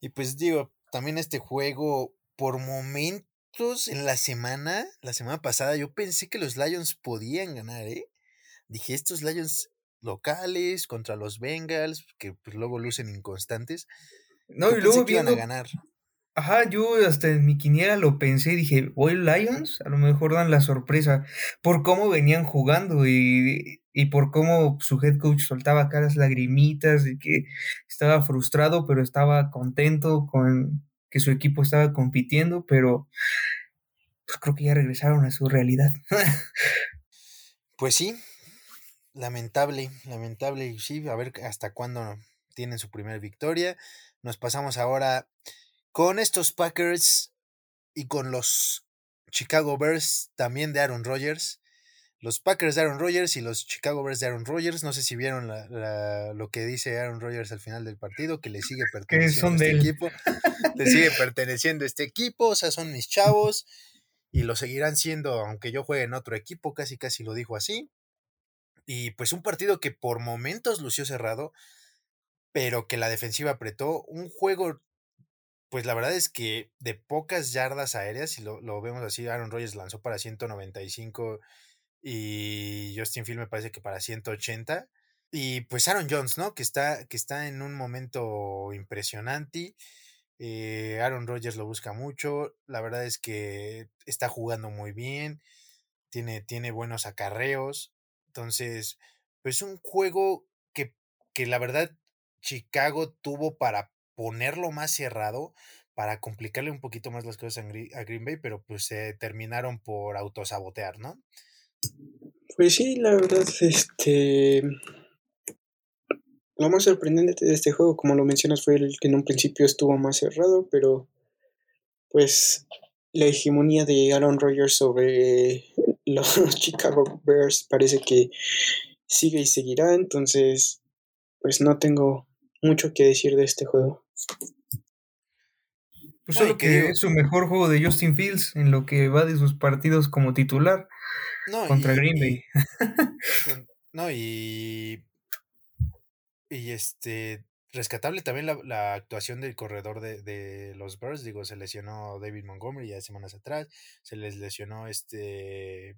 y pues digo, también este juego, por momentos en la semana, la semana pasada, yo pensé que los Lions podían ganar, ¿eh? Dije, estos Lions locales contra los Bengals, que pues luego lucen inconstantes.
No, y luego que iban a ganar. Ajá, yo hasta en mi quiniela lo pensé y dije, voy Lions, a lo mejor dan la sorpresa por cómo venían jugando y, y por cómo su head coach soltaba caras lagrimitas y que estaba frustrado, pero estaba contento con que su equipo estaba compitiendo, pero pues creo que ya regresaron a su realidad. <laughs>
pues sí, lamentable, lamentable, sí, a ver hasta cuándo tienen su primera victoria. Nos pasamos ahora con estos Packers y con los Chicago Bears también de Aaron Rodgers. Los Packers de Aaron Rodgers y los Chicago Bears de Aaron Rodgers. No sé si vieron lo que dice Aaron Rodgers al final del partido, que le sigue perteneciendo este equipo. <laughs> le sigue perteneciendo este equipo, o sea, son mis chavos y lo seguirán siendo, aunque yo juegue en otro equipo, casi casi lo dijo así. Y pues un partido que por momentos lució cerrado, pero que la defensiva apretó. Un juego pues la verdad es que de pocas yardas aéreas, si lo, vemos así, Aaron Rodgers lanzó para 195 y Justin Field me parece que para 180. Y pues Aaron Jones, ¿no? Que está, que está en un momento impresionante. Eh, Aaron Rodgers lo busca mucho. La verdad es que está jugando muy bien. tiene, tiene buenos acarreos. Entonces, pues un juego que, que la verdad Chicago tuvo para ponerlo más cerrado, para complicarle un poquito más las cosas a Green Bay, pero pues se terminaron por autosabotear, ¿no?
Pues sí, la verdad, este. Lo más sorprendente de este juego, como lo mencionas, fue el que en un principio estuvo más cerrado, pero pues la hegemonía de Aaron Rodgers sobre <laughs> los Chicago Bears parece que sigue y seguirá, entonces pues no tengo mucho que decir de este juego.
Pues que es su mejor juego de Justin Fields en lo que va de sus partidos como titular contra Green Bay.
no, y. Y este. Rescatable también la, actuación del corredor de, los Bears. Digo, se lesionó David Montgomery ya semanas atrás. Se les lesionó este.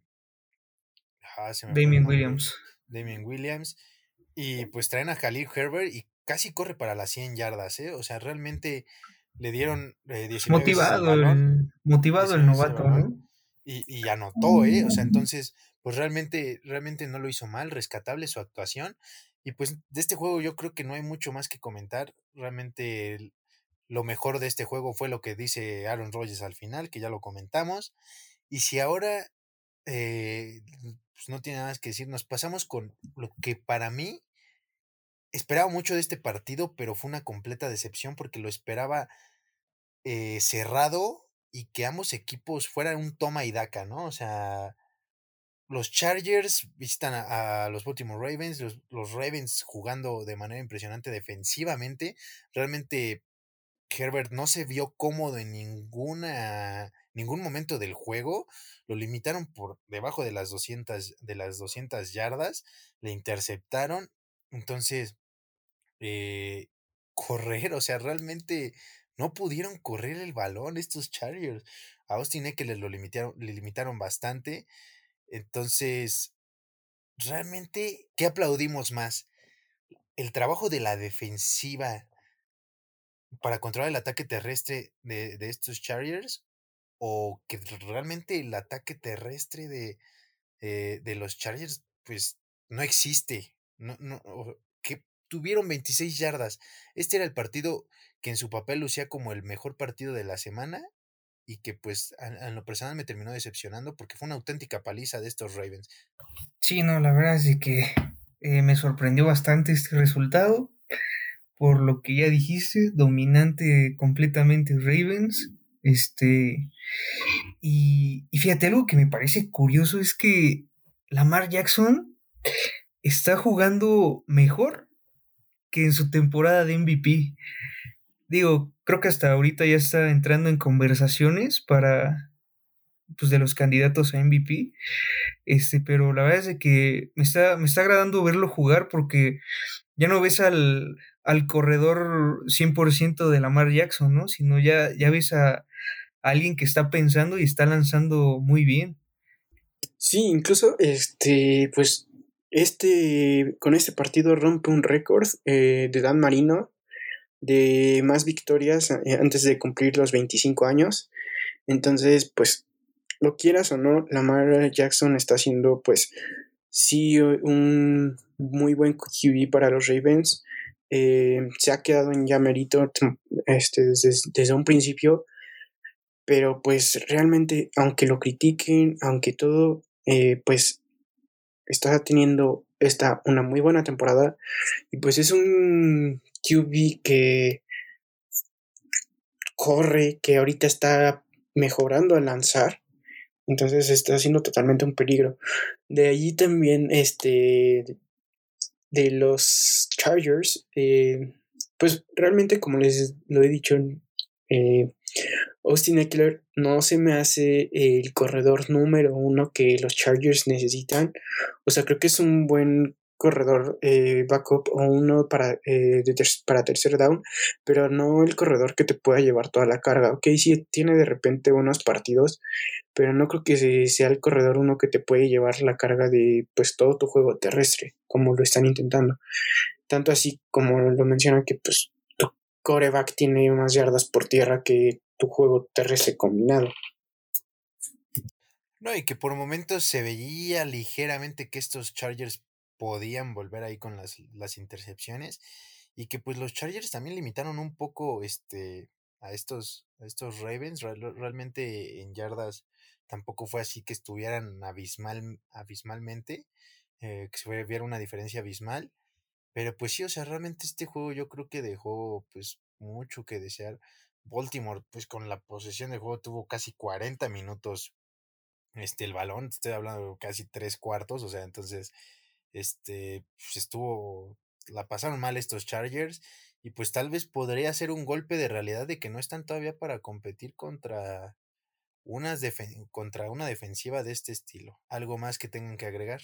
Ah, Damien Williams.
Damien Williams. Y pues traen a Khalil Herbert y casi corre para las 100 yardas, ¿eh? O sea, realmente le dieron eh,
motivado el, motivado el novato, ¿no?
Y, y, anotó, ¿eh? O sea, entonces, pues realmente, realmente no lo hizo mal, rescatable su actuación. Y pues de este juego yo creo que no hay mucho más que comentar. Realmente lo mejor de este juego fue lo que dice Aaron Rodgers al final, que ya lo comentamos. Y si ahora eh, pues no tiene nada más que decir, nos pasamos con lo que para mí esperaba mucho de este partido, pero fue una completa decepción porque lo esperaba eh, cerrado y que ambos equipos fueran un toma y daca, ¿no? O sea, los Chargers visitan a, los Baltimore Ravens, los, los, Ravens jugando de manera impresionante defensivamente. Realmente Herbert no se vio cómodo en ninguna, ningún momento del juego. Lo limitaron por debajo de las 200, de las 200 yardas, le interceptaron. Entonces, eh, correr, o sea, realmente no pudieron correr el balón estos Chargers. A Austin Eckler lo limitaron, le limitaron bastante. Entonces, realmente, ¿qué aplaudimos más? ¿El trabajo de la defensiva para controlar el ataque terrestre de, estos Chargers? ¿O que realmente el ataque terrestre de, eh, de los Chargers, pues, no existe? No, no, tuvieron 26 yardas. Este era el partido que en su papel lucía como el mejor partido de la semana y que pues en lo personal me terminó decepcionando porque fue una auténtica paliza de estos Ravens.
Sí, no, la verdad es que eh, me sorprendió bastante este resultado. Por lo que ya dijiste, dominante completamente Ravens. Este. Y, y fíjate, algo que me parece curioso es que Lamar Jackson está jugando mejor que en su temporada de MVP. Digo, creo que hasta ahorita ya está entrando en conversaciones para pues de los candidatos a MVP. Este, pero la verdad es que me está, me está agradando verlo jugar porque ya no ves al, al corredor 100% de Lamar Jackson, ¿no? Sino ya, ya ves a, a, alguien que está pensando y está lanzando muy bien.
Sí, incluso este, pues este, con este partido rompe un récord eh, de Dan Marino de más victorias eh, antes de cumplir los 25 años. Entonces, pues, lo quieras o no, Lamar Jackson está haciendo, pues, sí, un muy buen QB para los Ravens. Eh, se ha quedado en ya merito este, desde un principio, pero pues realmente, aunque lo critiquen, aunque todo, pues está teniendo esta una muy buena temporada y pues es un QB que corre, que ahorita está mejorando al lanzar. Entonces está siendo totalmente un peligro. De allí también, este, de los Chargers, eh, pues realmente como les lo he dicho, eh, Austin Eckler no se me hace el corredor número uno que los Chargers necesitan. O sea, creo que es un buen corredor eh, backup o uno para, eh, para tercer down, pero no el corredor que te pueda llevar toda la carga. Ok, sí tiene de repente unos partidos, pero no creo que sea el corredor uno que te puede llevar la carga de pues todo tu juego terrestre, como lo están intentando. Tanto así como lo mencionan que pues coreback tiene más yardas por tierra que tu juego terrestre combinado.
No, y que por momentos se veía ligeramente que estos Chargers podían volver ahí con las, las intercepciones y que pues los Chargers también limitaron un poco este a estos, a estos Ravens. realmente en yardas tampoco fue así que estuvieran abismal, abismalmente, eh, que se viera una diferencia abismal. Pero pues sí, o sea, realmente este juego yo creo que dejó pues mucho que desear. Baltimore, pues con la posesión de juego tuvo casi 40 minutos este, el balón, estoy hablando casi tres cuartos, o sea, entonces, este, pues estuvo, la pasaron mal estos Chargers y pues tal vez podría ser un golpe de realidad de que no están todavía para competir contra unas contra una defensiva de este estilo. ¿Algo más que tengan que agregar?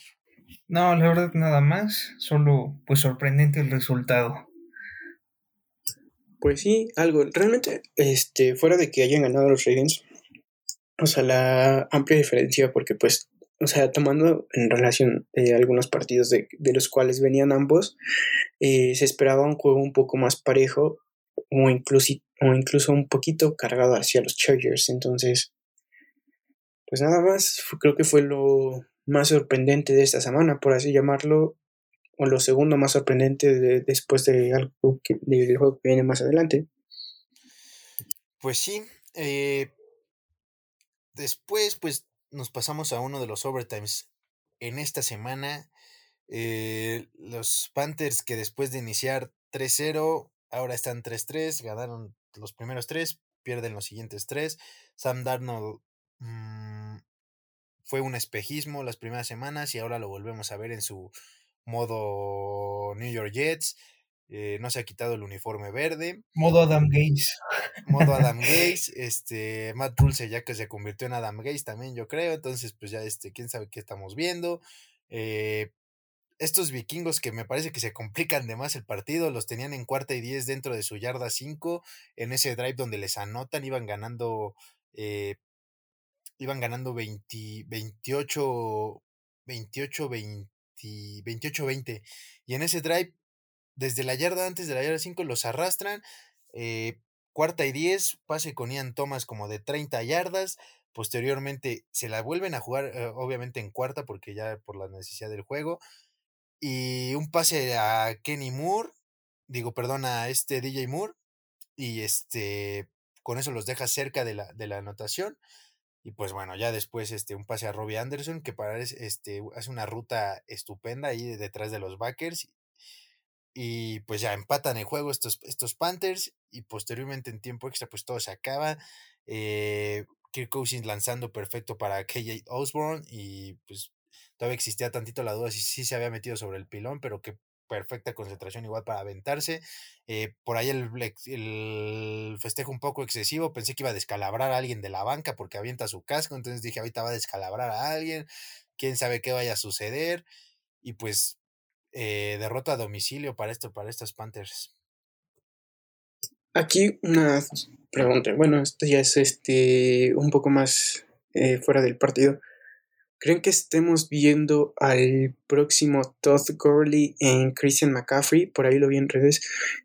No, la verdad nada más, solo pues sorprendente el resultado.
Pues sí, algo. Realmente, este, fuera de que hayan ganado los Ravens, o sea, la amplia diferencia, porque pues, o sea, tomando en relación eh, algunos partidos de, los cuales venían ambos, eh, se esperaba un juego un poco más parejo o o incluso un poquito cargado hacia los Chargers. Entonces, pues nada más, creo que fue lo más sorprendente de esta semana, por así llamarlo, o lo segundo más sorprendente después de algo del juego que viene más adelante.
Pues sí. Eh, después, pues nos pasamos a uno de los overtimes. En esta semana, eh, los Panthers que después de iniciar 3-0, ahora están 3-3, ganaron los primeros tres, pierden los siguientes tres. Sam Darnold Mm, fue un espejismo las primeras semanas y ahora lo volvemos a ver en su modo New York Jets. Eh, no se ha quitado el uniforme verde.
Modo Adam Gaze.
Modo Adam <laughs> Gaze. Este, Matt Dulce ya que se convirtió en Adam Gaze también, yo creo. Entonces, pues ya, este, quién sabe qué estamos viendo. Eh, estos vikingos que me parece que se complican de más el partido, los tenían en cuarta y diez dentro de su yarda 5, en ese drive donde les anotan, iban ganando eh, iban ganando 20, 28, 28, 20, 28, 20. Y en ese drive, desde la yarda antes de la yarda 5, los arrastran. Eh, cuarta y 10, pase con Ian Thomas como de 30 yardas. Posteriormente se la vuelven a jugar, eh, obviamente en cuarta, porque ya por la necesidad del juego. Y un pase a Kenny Moore, digo, perdón, a este DJ Moore. Y este, con eso los deja cerca de la, de la anotación. Y pues bueno, ya después este, un pase a Robbie Anderson que para este, hace una ruta estupenda ahí detrás de los backers. Y pues ya empatan el juego estos, estos Panthers. Y posteriormente en tiempo extra, pues todo se acaba. Eh, Kirk Cousins lanzando perfecto para KJ Osborne. Y pues todavía existía tantito la duda si sí se había metido sobre el pilón, pero que perfecta concentración igual para aventarse. Eh, por ahí el, festejo un poco excesivo, pensé que iba a descalabrar a alguien de la banca porque avienta su casco, entonces dije, ahorita va a descalabrar a alguien, quién sabe qué vaya a suceder. Y pues eh, derrota a domicilio para esto, para estos Panthers.
Aquí una pregunta, bueno, esto ya es este un poco más eh, fuera del partido. ¿Creen que estemos viendo al próximo Todd Gurley en Christian McCaffrey? Por ahí lo vi en redes.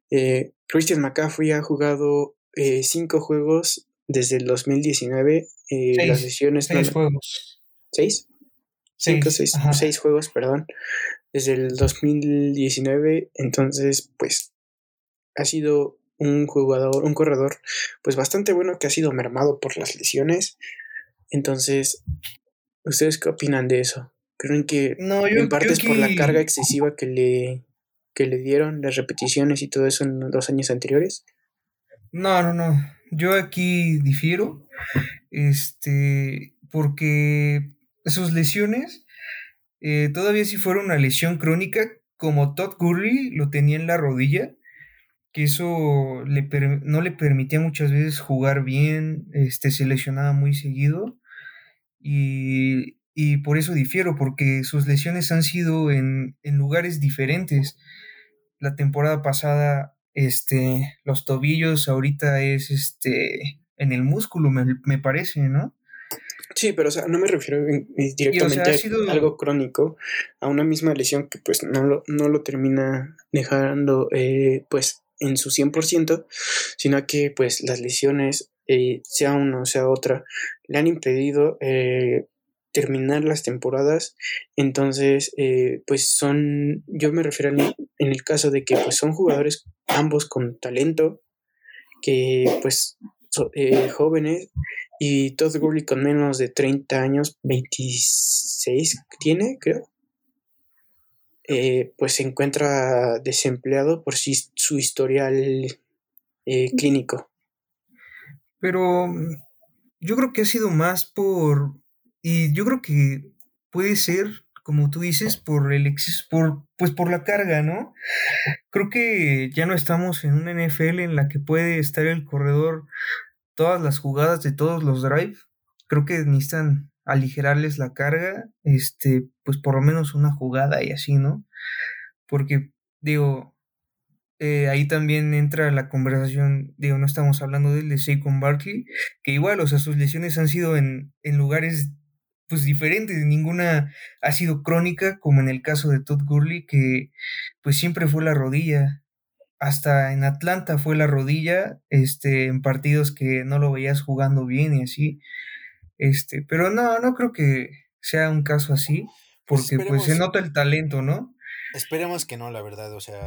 Eh, Christian McCaffrey ha jugado eh, cinco juegos desde el 2019. Eh, las sesiones.
Seis juegos.
¿Seis? Cinco, seis, seis juegos, perdón. Desde el 2019. Entonces, pues, ha sido un jugador, un corredor, pues bastante bueno que ha sido mermado por las lesiones. Entonces, ¿Ustedes qué opinan de eso? ¿Creen que no, en parte es por la carga excesiva que le, que le dieron, las repeticiones y todo eso en los años anteriores?
No, no, no. Yo aquí difiero. Este, porque sus lesiones, eh, todavía si fuera una lesión crónica, como Todd Gurley lo tenía en la rodilla, que eso le no le permitía muchas veces jugar bien, este, se lesionaba muy seguido. Y, por eso difiero, porque sus lesiones han sido en, lugares diferentes. La temporada pasada, este, los tobillos, ahorita es este, en el músculo, me, parece, ¿no?
Sí, pero o sea, no me refiero directamente a algo crónico, a una misma lesión que pues no lo, no lo termina dejando eh, pues en su 100%, sino que pues las lesiones, eh, sea una o sea otra, le han impedido eh, terminar las temporadas. Entonces, eh, pues son, yo me refiero en el caso de que pues son jugadores ambos con talento, que pues eh, jóvenes y Todd Gurley con menos de 30 años, 26 tiene, creo. Eh, pues se encuentra desempleado por su historial clínico.
Pero yo creo que ha sido más por y yo creo que puede ser, como tú dices, por el exceso, por, pues por la carga, ¿no? Creo que ya no estamos en una NFL en la que puede estar el corredor todas las jugadas de todos los drives. Creo que necesitan aligerarles la carga, este, pues por lo menos una jugada y así, ¿no? Porque, digo, eh, ahí también entra la conversación, digo, no estamos hablando del de Saquon Barkley, que igual, o sea, sus lesiones han sido en, en lugares pues diferentes, ninguna ha sido crónica, como en el caso de Todd Gurley, que pues siempre fue la rodilla. Hasta en Atlanta fue la rodilla, este, en partidos que no lo veías jugando bien y así. Este, pero no, no creo que sea un caso así, pues porque pues, se nota el talento, ¿no?
Esperemos que no, la verdad, o sea,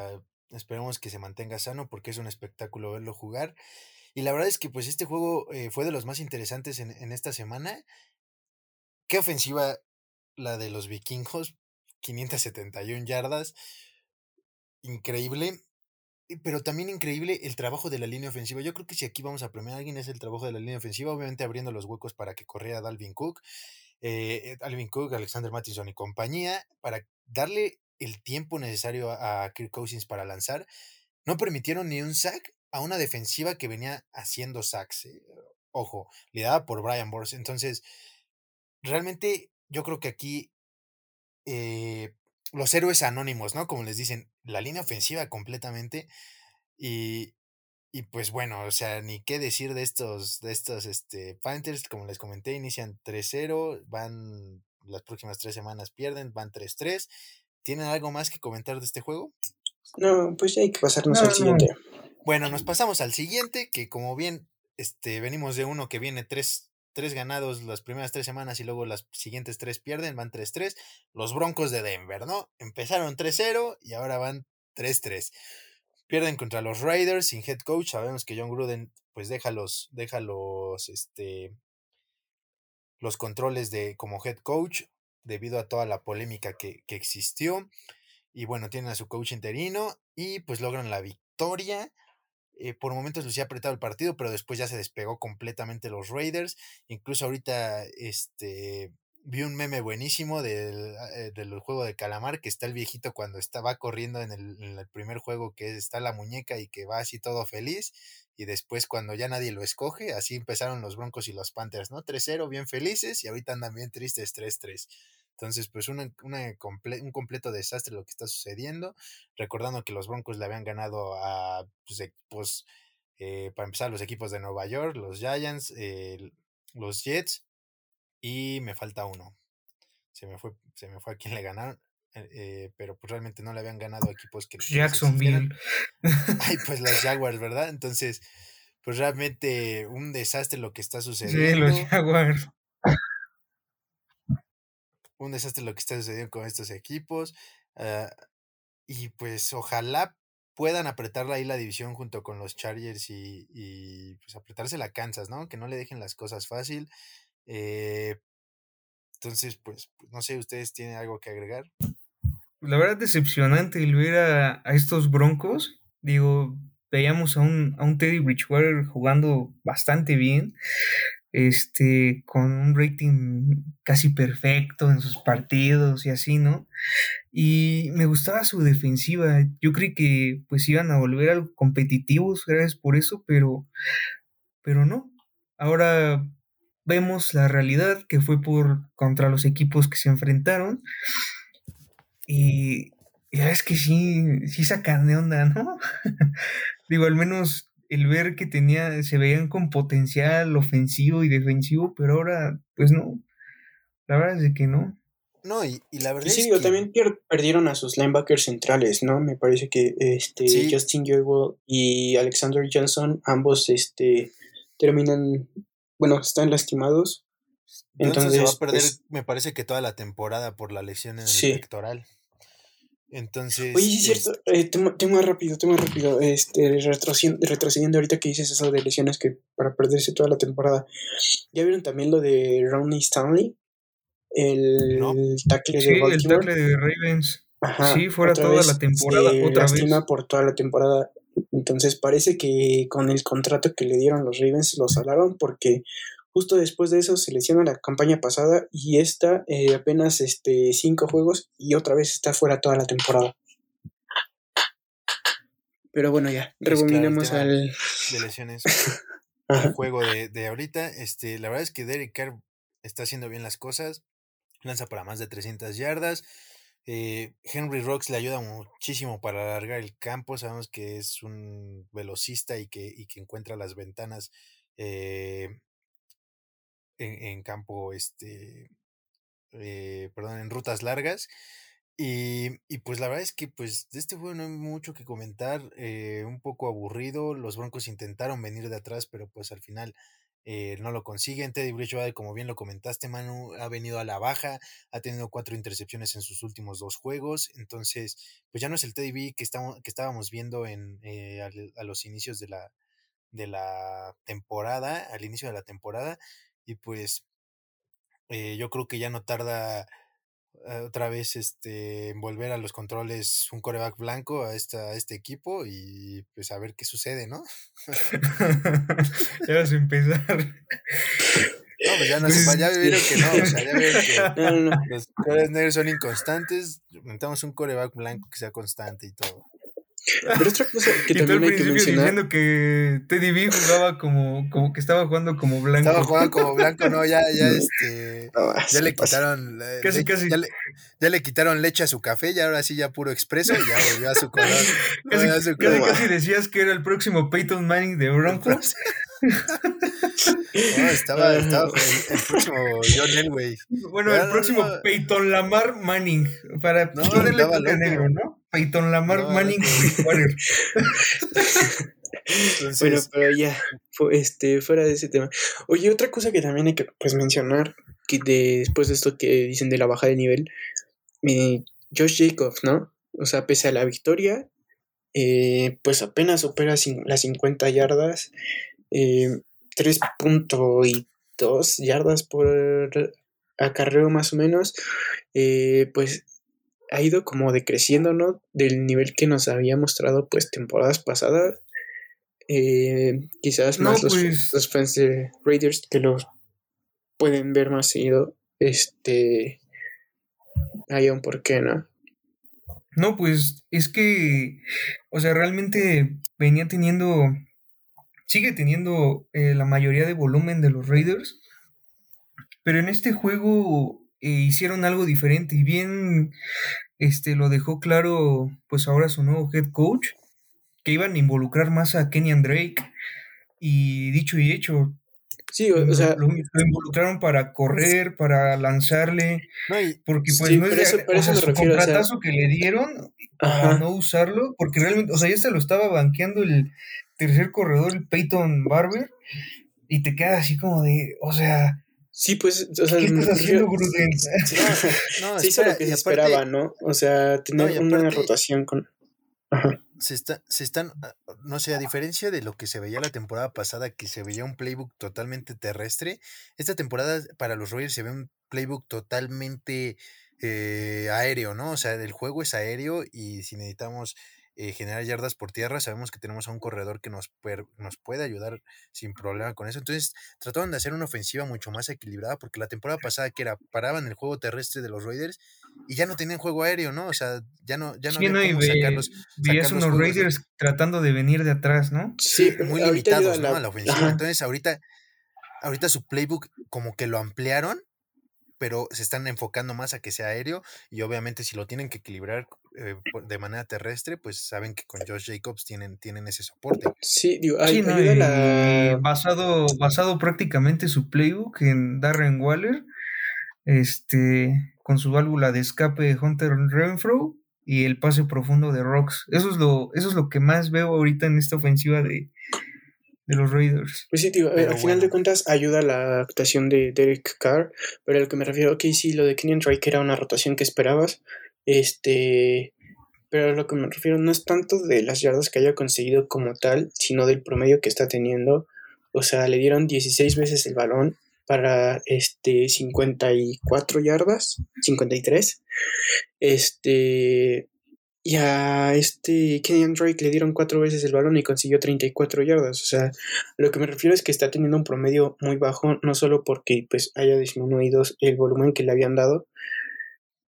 esperemos que se mantenga sano porque es un espectáculo verlo jugar. Y la verdad es que pues este juego eh, fue de los más interesantes en, en esta semana Qué ofensiva la de los vikingos, 571 yardas, increíble, pero también increíble el trabajo de la línea ofensiva. Yo creo que si aquí vamos a premiar a alguien es el trabajo de la línea ofensiva, obviamente abriendo los huecos para que corriera Dalvin Cook, eh, Dalvin Cook, Alexander Mattison y compañía, para darle el tiempo necesario a, Kirk Cousins para lanzar. No permitieron ni un sack a una defensiva que venía haciendo sacks. Eh, ojo, liderada por Brian Bors. Entonces, realmente yo creo que aquí eh, los héroes anónimos, ¿no? Como les dicen, la línea ofensiva completamente. Y, y pues bueno, o sea, ni qué decir de estos, de estos este, Panthers, como les comenté, inician 3-0, van las próximas tres semanas pierden, van 3-3. ¿Tienen algo más que comentar de este juego?
No, pues ya hay que pasarnos al siguiente.
Bueno, nos pasamos al siguiente, que como bien este, venimos de uno que viene 3 tres ganados las primeras tres semanas y luego las siguientes tres pierden, van 3-3. Los Broncos de Denver, ¿no? Empezaron 3-0 y ahora van 3-3. Pierden contra los Raiders sin head coach. Sabemos que John Gruden pues deja los, deja los, este, los controles de como head coach debido a toda la polémica que, que existió. Y bueno, tienen a su coach interino y pues logran la victoria. Eh, por momentos lucía apretado el partido, pero después ya se despegó completamente los Raiders. Incluso ahorita este, vi un meme buenísimo del, eh, del, juego de calamar, que está el viejito cuando estaba corriendo en el, en el, primer juego, que está la muñeca y que va así todo feliz. Y después cuando ya nadie lo escoge, así empezaron los Broncos y los Panthers, ¿no? 3-0, bien felices, y ahorita andan bien tristes, 3-3. Entonces, pues un completo desastre lo que está sucediendo. Recordando que los Broncos le habían ganado a, pues, pues eh, para empezar, los equipos de Nueva York, los Giants, los Jets, y me falta uno. Se me fue, se me fue a quien le ganaron. Eh, eh, pero pues realmente no le habían ganado equipos que... Jacksonville. Ay, <laughs> pues los Jaguars, ¿verdad? Entonces, pues realmente un desastre lo que está sucediendo. Sí, los Jaguars un desastre lo que está sucediendo con estos equipos. Ah, y pues ojalá puedan apretar ahí la división junto con los Chargers y, pues apretarse la Kansas, ¿no? Que no le dejen las cosas fácil. Eh, entonces, pues, pues, no sé, ¿ustedes tienen algo que agregar?
La verdad, decepcionante el ver a, a estos Broncos. Digo, veíamos a un, a un Teddy Bridgewater jugando bastante bien este, con un rating casi perfecto en sus partidos y así, ¿no? Y me gustaba su defensiva. Yo creí que pues iban a volver algo competitivos, gracias por eso, pero, pero no. Ahora vemos la realidad que fue por contra los equipos que se enfrentaron. Y ya es que sí, sí sacan de onda, ¿no? <laughs> Digo, al menos el ver que tenía, se veían con potencial ofensivo y defensivo, pero ahora, pues no. La verdad es que no.
No, y, la verdad
sí, es que... también perdieron a sus linebackers centrales, ¿no? Me parece que este Justin Jewell y Alexander Johnson, ambos este terminan, bueno, están lastimados.
Entonces, se va a perder, pues me parece que toda la temporada por la lesión en el pectoral. Entonces.
Oye, sí es cierto. Eh, tengo, rápido, tengo rápido. Este, retrocediendo, ahorita que dices eso de lesiones que para perderse toda la temporada. ¿Ya vieron también lo de Ronnie Stanley? El, tackle
de Baltimore. el tackle de Ravens. sí, fuera toda la temporada. otra vez.
por toda la temporada. Entonces parece que con el contrato que le dieron los Ravens lo salaron porque justo después de eso se lesiona la campaña pasada y esta eh, apenas este, cinco juegos y otra vez está fuera toda la temporada. Pero bueno, ya, rebobinemos al...
De lesiones. <laughs> el juego de, de, ahorita, este, la verdad es que Derek Carr está haciendo bien las cosas, lanza para más de 300 yardas, eh, Henry Rocks le ayuda muchísimo para alargar el campo. Sabemos que es un velocista y que, que encuentra las ventanas eh, en, campo, este, eh, perdón, en rutas largas. Y, pues la verdad es que pues de este juego no hay mucho que comentar, un poco aburrido. Los Broncos intentaron venir de atrás, pero pues al final eh, no lo consiguen. Teddy Bridgewater, como bien lo comentaste, Manu, ha venido a la baja, ha tenido cuatro intercepciones en sus últimos dos juegos. Entonces, pues ya no es el Teddy B que, estamos, que estábamos viendo en, eh, a los inicios de la, de la temporada, al inicio de la temporada. Y pues eh, yo creo que ya no tarda eh, otra vez este volver a los controles un coreback blanco a, esta, este equipo y pues a ver qué sucede, ¿no? <laughs>
ya vas a empezar.
No, pues ya no se ya vieron que no, o sea, ya vieron que <laughs> los corebacks negros son inconstantes, necesitamos un coreback blanco que sea constante y todo.
Pero otra cosa que <laughs> también hay que mencionar.
diciendo que Teddy B jugaba como, como que estaba jugando como blanco.
Estaba jugando como blanco, no, ya, ya este. ya le quitaron. Casi, casi. Ya le, ya le, quitaron leche a su café, y ahora sí ya puro expreso y ya volvió a su color. <laughs>
casi, casi, decías que era el próximo Peyton Manning de Broncos. <laughs>
no, estaba, estaba el, próximo John Elway.
Bueno, el próximo Peyton Lamar Manning. Para no, ponerle negro, ¿no? Peyton Lamar Manning
bueno, pero ya, este, fuera de ese tema. Oye, otra cosa que también hay que pues, mencionar, que después de esto que dicen de la baja de nivel, eh, Josh Jacobs, ¿no? O sea, pese a la victoria, eh, pues apenas supera las 50 yardas, eh, 3.2 yardas por acarreo más o menos, eh, pues ha ido como decreciendo, ¿no? Del nivel que nos había mostrado pues temporadas pasadas. Eh, quizás más los, pues los, fans de Raiders que lo pueden ver más seguido. Este. Hay un porqué, ¿no?
No, pues es que, o sea, realmente venía teniendo, sigue teniendo eh, la mayoría de volumen de los Raiders, pero en este juego eh, hicieron algo diferente y bien este, lo dejó claro pues ahora su nuevo head coach, que iban a involucrar más a Kenyan Drake y dicho y hecho.
Sí, o, sea,
lo, involucraron para correr, para lanzarle, porque pues no es el contratazo que le dieron para no usarlo, porque realmente, o sea, ya se lo estaba banqueando el tercer corredor, el Peyton Barber, y te queda así como de, o sea,
Sí, pues, o sea, ¿Qué estás haciendo, Gruden? Sí, no, sí, lo que se esperaba, ¿no? O sea, tener una rotación con. Ajá.
Se, está, se están, no sé, a diferencia de lo que se veía la temporada pasada, que se veía un playbook totalmente terrestre, esta temporada para los Royals se ve un playbook totalmente eh, aéreo, ¿no? O sea, el juego es aéreo y si necesitamos eh, generar yardas por tierra. Sabemos que tenemos a un corredor que nos, nos puede ayudar sin problema con eso. Entonces trataron de hacer una ofensiva mucho más equilibrada porque la temporada pasada que era paraban el juego terrestre de los Raiders y ya no tenían juego aéreo, ¿no? O sea, ya no, ya no,
sacarlos, unos Raiders tratando de venir de atrás, ¿no?
Sí, <laughs> muy limitados, ¿no? A la ofensiva. Entonces ahorita, ahorita su playbook como que lo ampliaron pero se están enfocando más a que sea aéreo y obviamente si lo tienen que equilibrar eh, de manera terrestre, pues saben que con Josh Jacobs tienen, tienen ese soporte.
Sí, digo, hay, la...
basado, basado prácticamente su playbook en Darren Waller, este, con su válvula de escape Hunter Renfro y el pase profundo de Rocks. Eso es lo, eso es lo que más veo ahorita en esta ofensiva de, de los Raiders.
Pues sí, digo, al final de cuentas ayuda la actuación de Derek Carr, pero a lo que me refiero, ok, sí, lo de Kenyon Drake era una rotación que esperabas, este, pero a lo que me refiero no es tanto de las yardas que haya conseguido como tal, sino del promedio que está teniendo. O sea, le dieron 16 veces el balón para este 54 yardas, 53. Este y a este Kenyan Drake le dieron cuatro veces el balón y consiguió 34 yardas. O sea, lo que me refiero es que está teniendo un promedio muy bajo, no solo porque pues haya disminuido el volumen que le habían dado,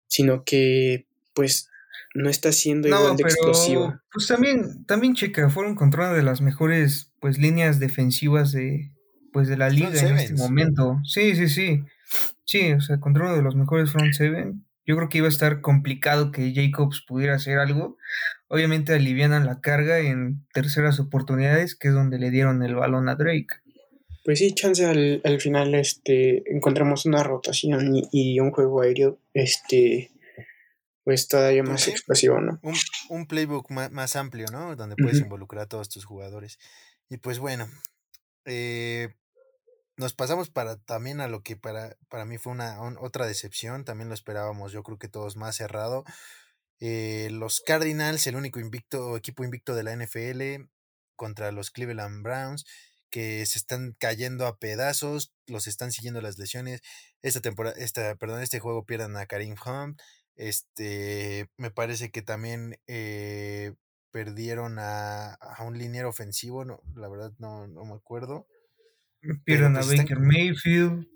sino que pues no está siendo igual de explosivo.
Pues también, también checa, fueron contra una de las mejores pues líneas defensivas de pues de la liga en este momento. Sí, sí, sí. Sí, o sea, contra uno de los mejores front seven yo creo que iba a estar complicado que Jacobs pudiera hacer algo. Obviamente alivianan la carga en terceras oportunidades, que es donde le dieron el balón a Drake.
Pues sí, chance al, final este, encontramos una rotación y, un juego aéreo este, pues todavía más explosivo, ¿no?
Un, playbook más, amplio, ¿no? Donde puedes involucrar a todos tus jugadores. Y pues bueno, eh, nos pasamos para también a lo que para, para mí fue una otra decepción, también lo esperábamos, yo creo que todos más cerrado. Eh, los Cardinals, el único invicto, equipo invicto de la NFL, contra los Cleveland Browns, que se están cayendo a pedazos, los están siguiendo las lesiones. Esta temporada, esta, perdón, este juego pierdan a Karim Hunt. Este, me parece que también eh, perdieron a, a, un liniero ofensivo, no, la verdad no, no me acuerdo.
Pierden a pues Baker Mayfield.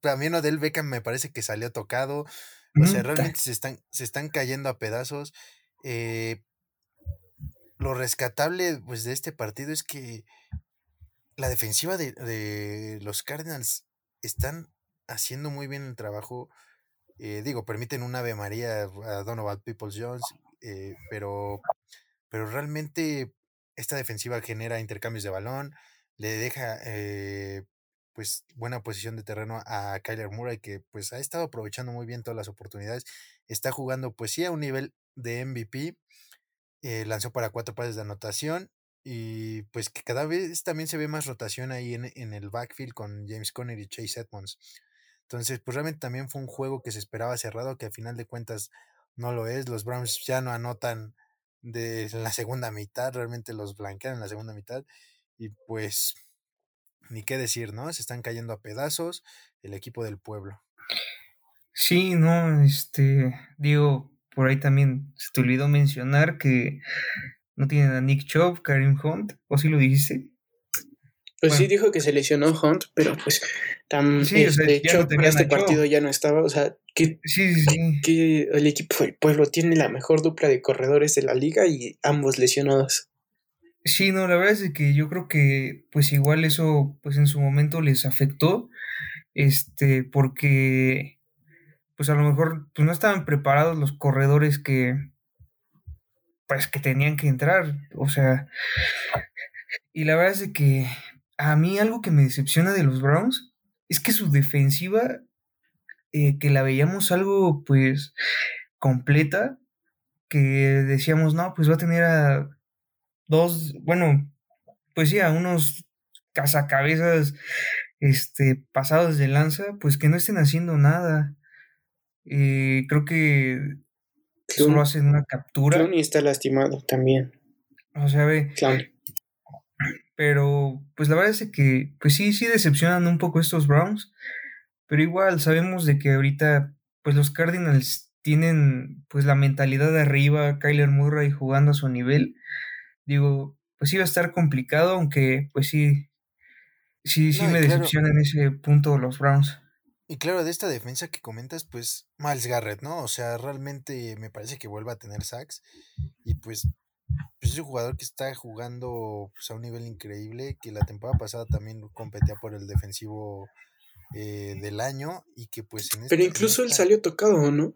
También Odell Beckham me parece que salió tocado. O sea, realmente se están, se están cayendo a pedazos. Eh, lo rescatable pues, de este partido es que la defensiva de, los Cardinals están haciendo muy bien el trabajo. Eh, digo, permiten un Ave María a Donovan Peoples Jones, eh, pero, pero realmente esta defensiva genera intercambios de balón, le deja eh, pues buena posición de terreno a Kyler Murray que pues ha estado aprovechando muy bien todas las oportunidades, está jugando pues sí a un nivel de MVP, eh, lanzó para cuatro pases de anotación y pues que cada vez también se ve más rotación ahí en, en el backfield con James Conner y Chase Edmonds. Entonces, pues realmente también fue un juego que se esperaba cerrado, que a final de cuentas no lo es. Los Browns ya no anotan de la segunda mitad, realmente los blanquean en la segunda mitad. Y pues, ni qué decir, ¿no? Se están cayendo a pedazos el equipo del pueblo.
Sí, no, este, digo, por ahí también se te olvidó mencionar que no tienen a Nick Chubb, Karim Hunt, ¿o sí lo dijiste?
Pues sí dijo que se lesionó Hunt, pero pues tan sí, este, para este partido ya no estaba, o sea, que, que el equipo del pueblo tiene la mejor dupla de corredores de la liga y ambos lesionados.
Sí, no, la verdad es que yo creo que pues igual eso pues en su momento les afectó, este, porque pues a lo mejor pues no estaban preparados los corredores que pues que tenían que entrar, o sea, y la verdad es que a mí algo que me decepciona de los Browns es que su defensiva, eh, que la veíamos algo pues completa, que decíamos, no, pues va a tener a dos, bueno, pues sí, a unos cazacabezas este, pasados de lanza, pues que no estén haciendo nada. Eh, creo que solo hacen una captura.
y está lastimado también.
O sea, ve. Pero, pues la verdad es que, pues sí, sí decepcionan un poco estos Browns. Pero igual sabemos de que ahorita, pues los Cardinals tienen pues la mentalidad de arriba, Kyler Murray jugando a su nivel digo, pues iba a estar complicado, aunque pues sí, sí, sí me decepciona en ese punto los Browns.
Y claro, de esta defensa que comentas, pues Miles Garrett, ¿no? O sea, realmente me parece que vuelva a tener sacks. Y pues, pues es un jugador que está jugando pues, a un nivel increíble, que la temporada pasada también competía por el defensivo eh, del año y que pues
en Pero incluso él salió tocado, ¿no?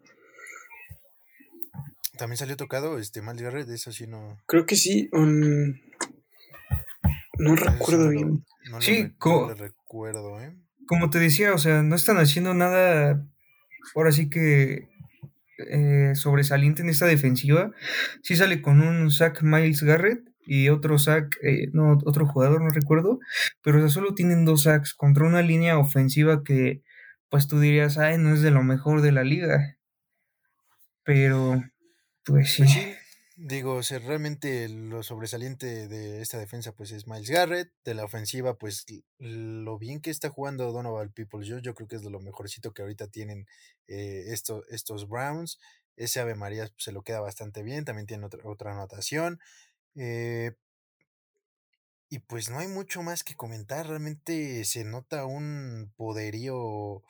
También salió tocado este Miles Garrett, eso sí no.
Creo que sí. no recuerdo bien.
sí, recuerdo, ¿eh? Como te decía, o sea, no están haciendo nada. Ahora sí que eh, sobresaliente en esta defensiva. Sí sale con un sack Miles Garrett y otro sack, eh, no, otro jugador, no recuerdo, pero solo tienen dos sacks contra una línea ofensiva que, pues tú dirías, ay, no es de lo mejor de la liga. Pero, pues sí. Pues
digo, o realmente lo sobresaliente de esta defensa pues es Miles Garrett, de la ofensiva pues lo bien que está jugando Donovan People, yo, yo creo que es de lo mejorcito que ahorita tienen eh, estos Browns, ese Ave María pues, se lo queda bastante bien, también tiene otra, otra anotación, eh, y pues no hay mucho más que comentar, realmente se nota un poderío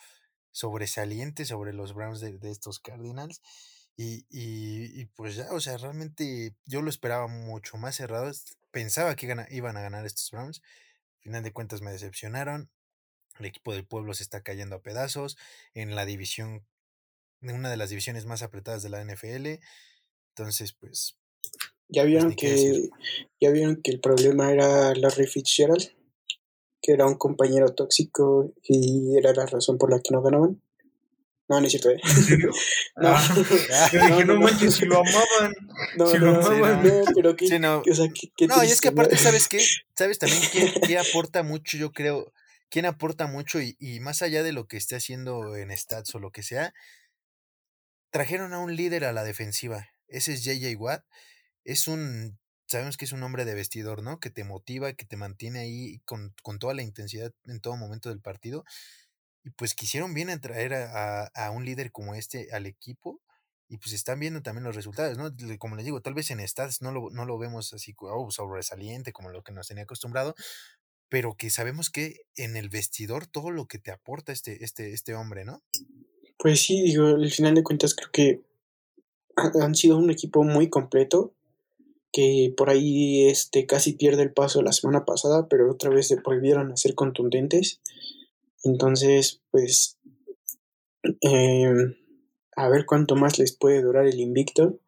sobresaliente sobre los Browns de, estos Cardinals. Y, y, pues ya, o sea, realmente yo lo esperaba mucho más cerrado. Pensaba que iban a ganar estos Browns. Al final de cuentas me decepcionaron. El equipo del pueblo se está cayendo a pedazos. En la división, en una de las divisiones más apretadas de la NFL. Entonces, pues
¿Ya pues, vieron que ya vieron que el problema era Larry Fitzgerald? Que era un compañero tóxico y era la razón por la que no ganaban. No, no es cierto, ¿eh? <laughs> no,
ah, no, no, manches, si lo amaban. No, si lo amaban.
no, pero que,
no.
O sea, que,
no, y es que aparte, ¿sabes qué? <laughs> ¿Sabes también quién, qué aporta mucho, yo creo? ¿Quién aporta mucho? Y, y más allá de lo que esté haciendo en stats o lo que sea, trajeron a un líder a la defensiva. Ese es JJ Watt es un, sabemos que es un hombre de vestidor, ¿no? Que te motiva, que te mantiene ahí con, toda la intensidad en todo momento del partido. Y pues quisieron bien atraer a, a, un líder como este al equipo. Y pues están viendo también los resultados, ¿no? Como les digo, tal vez en stats no lo, no lo vemos así oh, sobresaliente como lo que nos tenía acostumbrado, pero que sabemos que en el vestidor todo lo que te aporta este, este, este hombre, ¿no?
Pues sí, digo, al final de cuentas creo que han sido un equipo muy completo que por ahí este, casi pierde el paso la semana pasada, pero otra vez se volvieron a ser contundentes. Entonces, pues, em, a ver cuánto más les puede durar el invicto.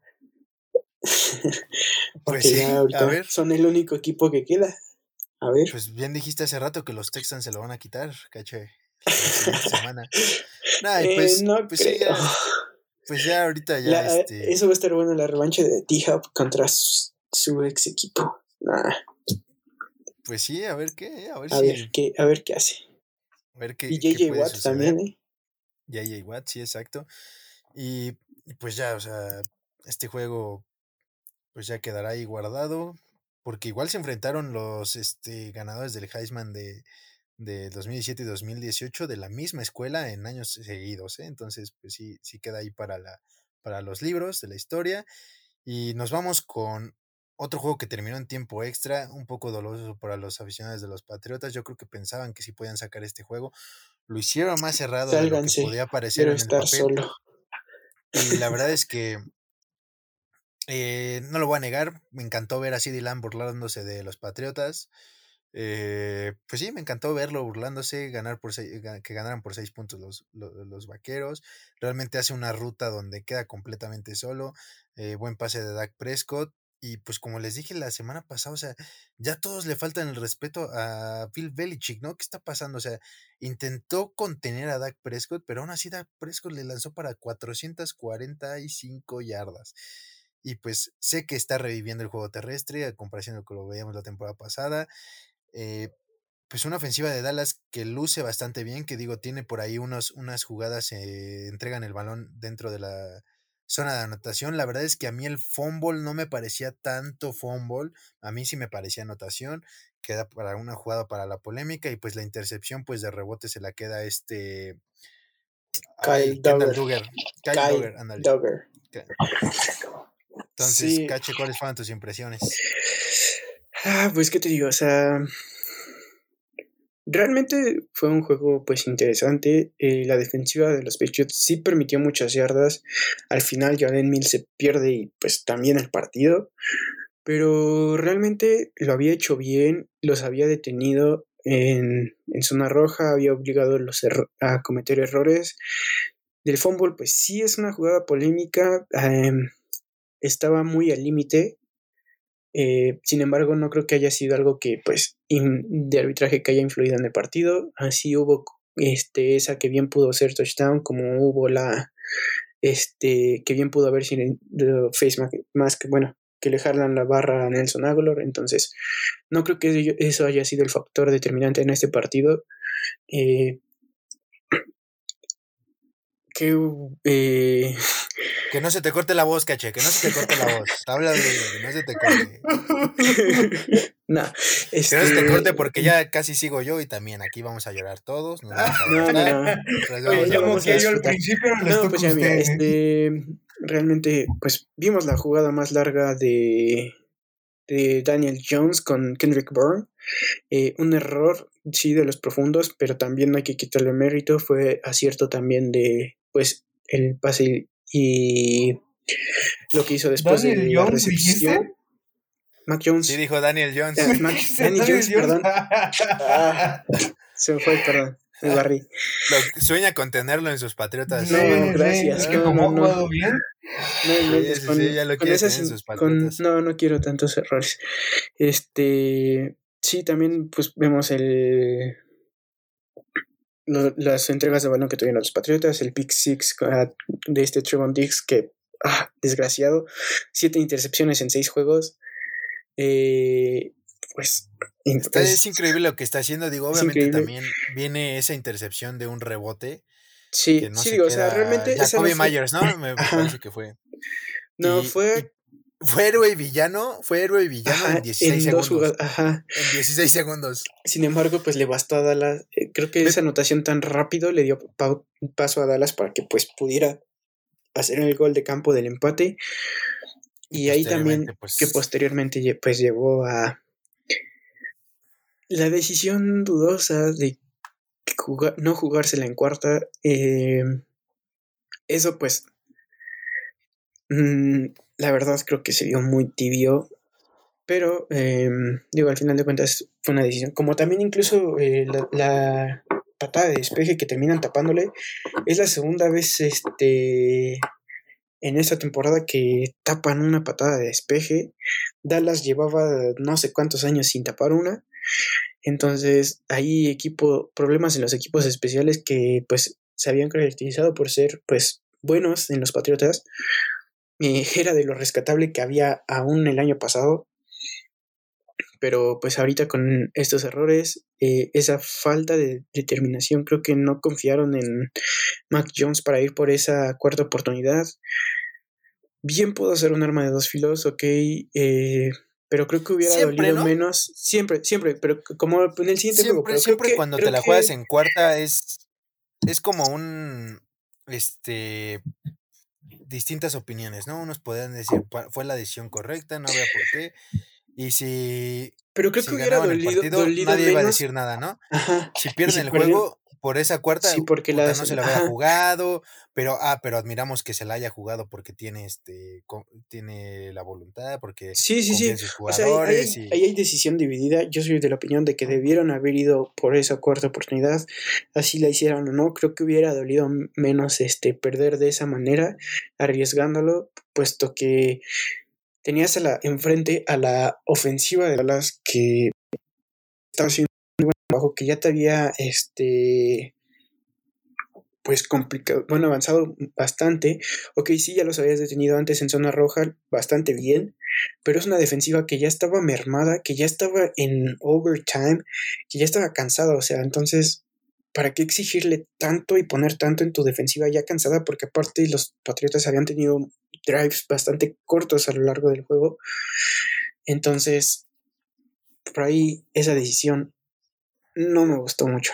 <laughs> Porque pues ya ahorita son el único equipo que queda. A ver.
Pues bien dijiste hace rato que los Texans se lo van a quitar, caché. <laughs> semana. Eh, pues, no pues, ya, pues ya ahorita ya. este...
Eso va a estar bueno la revancha de T-Hub contra su ex equipo.
Pues sí, a ver qué, a ver,
qué, a ver qué hace.
Ver qué,
y JJ Watt también, ¿eh?
JJ Watt, sí, exacto. Y pues ya, o sea, este juego pues ya quedará ahí guardado. Porque igual se enfrentaron los este, ganadores del Heisman de, de 2017 y 2018 de la misma escuela en años seguidos. ¿eh? Entonces, pues sí, sí queda ahí para, la, para los libros de la historia. Y nos vamos con otro juego que terminó en tiempo extra, un poco doloroso para los aficionados de los Patriotas. Yo creo que pensaban que sí podían sacar este juego. Lo hicieron más cerrado de lo que podía parecer en el papel. Solo. Y la verdad es <laughs> que eh, no lo voy a negar. Me encantó ver a CD Lamb burlándose de los Patriotas. Eh, pues sí, me encantó verlo burlándose, ganar por que ganaran por seis puntos los, los, vaqueros. Realmente hace una ruta donde queda completamente solo. Eh, buen pase de Dak Prescott. Y pues como les dije la semana pasada, o sea, ya todos le faltan el respeto a Phil Belichick, ¿no? ¿Qué está pasando? O sea, intentó contener a Dak Prescott, pero aún así Dak Prescott le lanzó para 445 yardas. Y pues sé que está reviviendo el juego terrestre a comparación de lo que veíamos la temporada pasada. Eh, pues una ofensiva de Dallas que luce bastante bien, que digo, tiene por ahí unos, unas jugadas, eh, entregan el balón dentro de la zona de anotación. La verdad es que a mí el fumble no me parecía tanto fumble, a mí sí me parecía anotación, queda para una jugada para la polémica y pues la intercepción pues de rebote se la queda este
Kyle Duggar. Kyle, Duggar, <laughs>
Entonces, Cache, ¿cuáles fueron tus impresiones?
Ah, pues qué te digo, o sea, Realmente fue un juego pues interesante. Eh, la defensiva de los Patriots sí permitió muchas yardas. Al final Jalen Mill se pierde y pues también el partido. Pero realmente lo había hecho bien, los había detenido en, zona roja, había obligado los a cometer errores. Del fútbol pues sí es una jugada polémica. Em, estaba muy al límite eh, sin embargo, no creo que haya sido algo que, pues, de arbitraje que haya influido en el partido. Así hubo este, esa que bien pudo ser touchdown, como hubo la, este, que bien pudo haber sido face mask, bueno, que le jalan la barra a Nelson Aguilar. Entonces, no creo que eso haya sido el factor determinante en este partido. Eh, <clears throat> que, eh,
que no se te corte la voz, caché, que no se te corte la voz. <laughs> Habla de que no se te corte. <laughs>
no,
este... Que no se te corte porque ya casi sigo yo y también aquí vamos a llorar todos. <laughs> no, no, no.
Oye, yo, yo al principio no, pues ya mira, este, realmente, pues vimos la jugada más larga de, de Daniel Jones con Kendrick Bourne. Eh, un error, sí, de los profundos, pero también no hay que quitarle mérito. Fue acierto también de, pues, el pase y lo que hizo después de la recepción. Mac Jones.
Sí, dijo Daniel Jones. <laughs>
Daniel Jones, perdón. Ah, se me fue, perdón. Me barrí.
sueña con tenerlo en sus patriotas.
No, gracias.
que como no, no, bien.
No, sí, ya lo con esas, en sus patriotas. no, no quiero tantos errores. Este, sí, también pues vemos el las entregas de balón que tuvieron los Patriotas, el pick six ah, de este Trevon Diggs que, ah, desgraciado, siete intercepciones en seis juegos. Eh, pues
es, increíble lo que está haciendo. Digo, obviamente también viene esa intercepción de un rebote.
Sí, sí, digo, o sea, realmente.
Jacoby Myers, ¿no? Me, <laughs> parece que fue.
No, fue
fue héroe y villano, fue héroe y villano en 16 segundos.
ajá.
En 16 segundos.
Sin embargo, pues le bastó a Dallas. Eh, creo que esa anotación tan rápido le dio paso a Dallas para que pues pudiera hacer el gol de campo del empate. Y ahí también pues que posteriormente pues llevó a la decisión dudosa de no jugársela en cuarta. Eh, eso pues mm, la verdad creo que se vio muy tibio, pero em, digo, al final de cuentas fue una decisión. Como también incluso eh, la, patada de despeje que terminan tapándole, es la segunda vez este, en esta temporada que tapan una patada de despeje. Dallas llevaba no sé cuántos años sin tapar una. Entonces, hay equipo, problemas en los equipos especiales que pues se habían caracterizado por ser pues buenos en los Patriotas, eh, era de lo rescatable que había aún el año pasado. Pero pues ahorita con estos errores, eh, esa falta de determinación, creo que no confiaron en Mac Jones para ir por esa cuarta oportunidad. Bien pudo ser un arma de dos filos, ok, eh, pero creo que hubiera dolido menos. Siempre, siempre, pero como en el siguiente
siempre,
juego.
siempre cuando te la juegas en cuarta es, es como un, este, distintas opiniones, ¿no? Unos podrían decir, fue la decisión correcta, no veo por qué. Y si.
Pero creo que hubiera dolido,
nadie iba a decir nada, ¿no? Si pierden el juego, por esa cuarta,
sí, porque
no se la había jugado, pero ah, pero admiramos que se la haya jugado porque tiene este tiene la voluntad, porque
sí, sí, sí. o sea, ahí, hay decisión dividida. Yo soy de la opinión de que debieron haber ido por esa cuarta oportunidad, así la hicieron o no. Creo que hubiera dolido menos este perder de esa manera, arriesgándolo, puesto que tenías a la enfrente a la ofensiva de Dallas que estaba haciendo trabajo que ya te había, este, pues complicado, bueno, avanzado bastante. Ok, sí, ya los habías detenido antes en zona roja, bastante bien, pero es una defensiva que ya estaba mermada, que ya estaba en overtime, que ya estaba cansada, o sea, entonces, ¿para qué exigirle tanto y poner tanto en tu defensiva ya cansada? Porque aparte los Patriotas habían tenido drives bastante cortos a lo largo del juego. Entonces, por ahí esa decisión no me gustó mucho.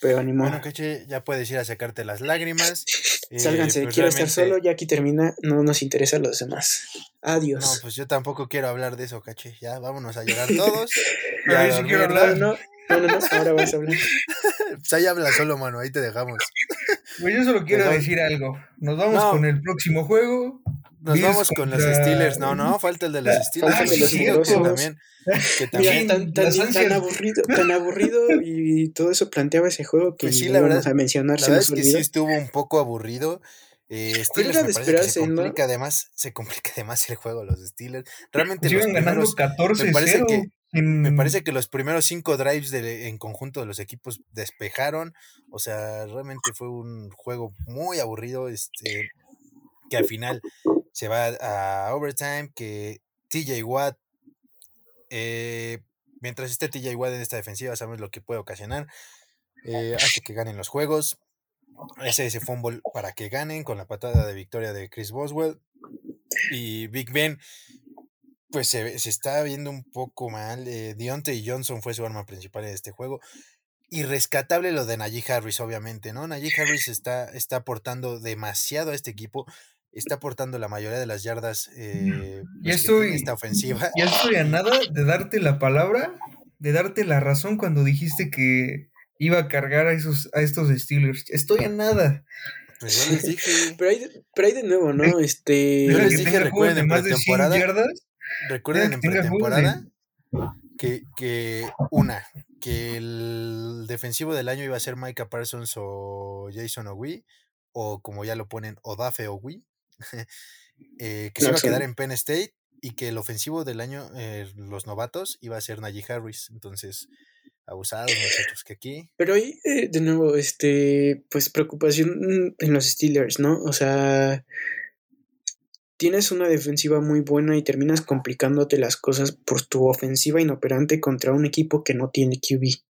Pero animó.
Bueno, Keche, ya puedes ir a sacarte las lágrimas. <laughs>
Sálganse, pues quiero estar solo, ya aquí termina, no nos interesa los demás. Adiós.
No, pues yo tampoco quiero hablar de eso, caché. Ya, vámonos a llorar todos. <laughs>
ya, sí quiero hablar, ¿no? No, no, no, ahora vas a hablar. <laughs>
pues ahí habla solo, mano, ahí te dejamos.
Pues yo solo quiero decir algo. Nos vamos con el próximo juego.
Nos vamos con los Steelers. No, no, falta el de los Steelers. Falta el de los Steelers también.
Que también. tan, tan, aburrido, tan aburrido y todo eso planteaba ese juego que pues sí, la verdad, a mencionar.
La verdad es que sí estuvo un poco aburrido. Eh, Steelers me parece que se complica además, se complica además el juego los Steelers. Realmente
los primeros, 14
me parece que me parece que los primeros cinco drives de, en conjunto de los equipos despejaron. O sea, realmente fue un juego muy aburrido. Este, que al final se va a overtime, que TJ Watt, eh, mientras esté TJ Watt en esta defensiva, sabemos lo que puede ocasionar. Eh, hace que ganen los juegos. Ese ese fumble para que ganen con la patada de victoria de Chris Boswell. Y Big Ben, pues se, está viendo un poco mal. Eh, Deontay Johnson fue su arma principal en este juego. Y rescatable lo de Najee Harris, obviamente, ¿no? Najee Harris está, está aportando demasiado a este equipo. Está aportando la mayoría de las yardas eh,
ya pues, estoy, esta ofensiva. Ya estoy a nada de darte la palabra, de darte la razón cuando dijiste que iba a cargar a esos a estos Steelers. Estoy a nada.
Pues yo les <laughs> dije. pero, hay, pero hay de nuevo, ¿no? Este.
Yo les dije, recuerden en pretemporada. Recuerden en pretemporada que, que una, que el defensivo del año iba a ser Micah Parsons o Jason Owi, o como ya lo ponen, Odafe Owi, <laughs> eh, que se iba a quedar en Penn State y que el ofensivo del año, eh, los novatos, iba a ser Najee Harris. Entonces, abusados muchachos, que aquí.
Pero ahí, eh, de nuevo, este, pues preocupación en los Steelers, ¿no? O sea, tienes una defensiva muy buena y terminas complicándote las cosas por tu ofensiva inoperante contra un equipo que no tiene QB.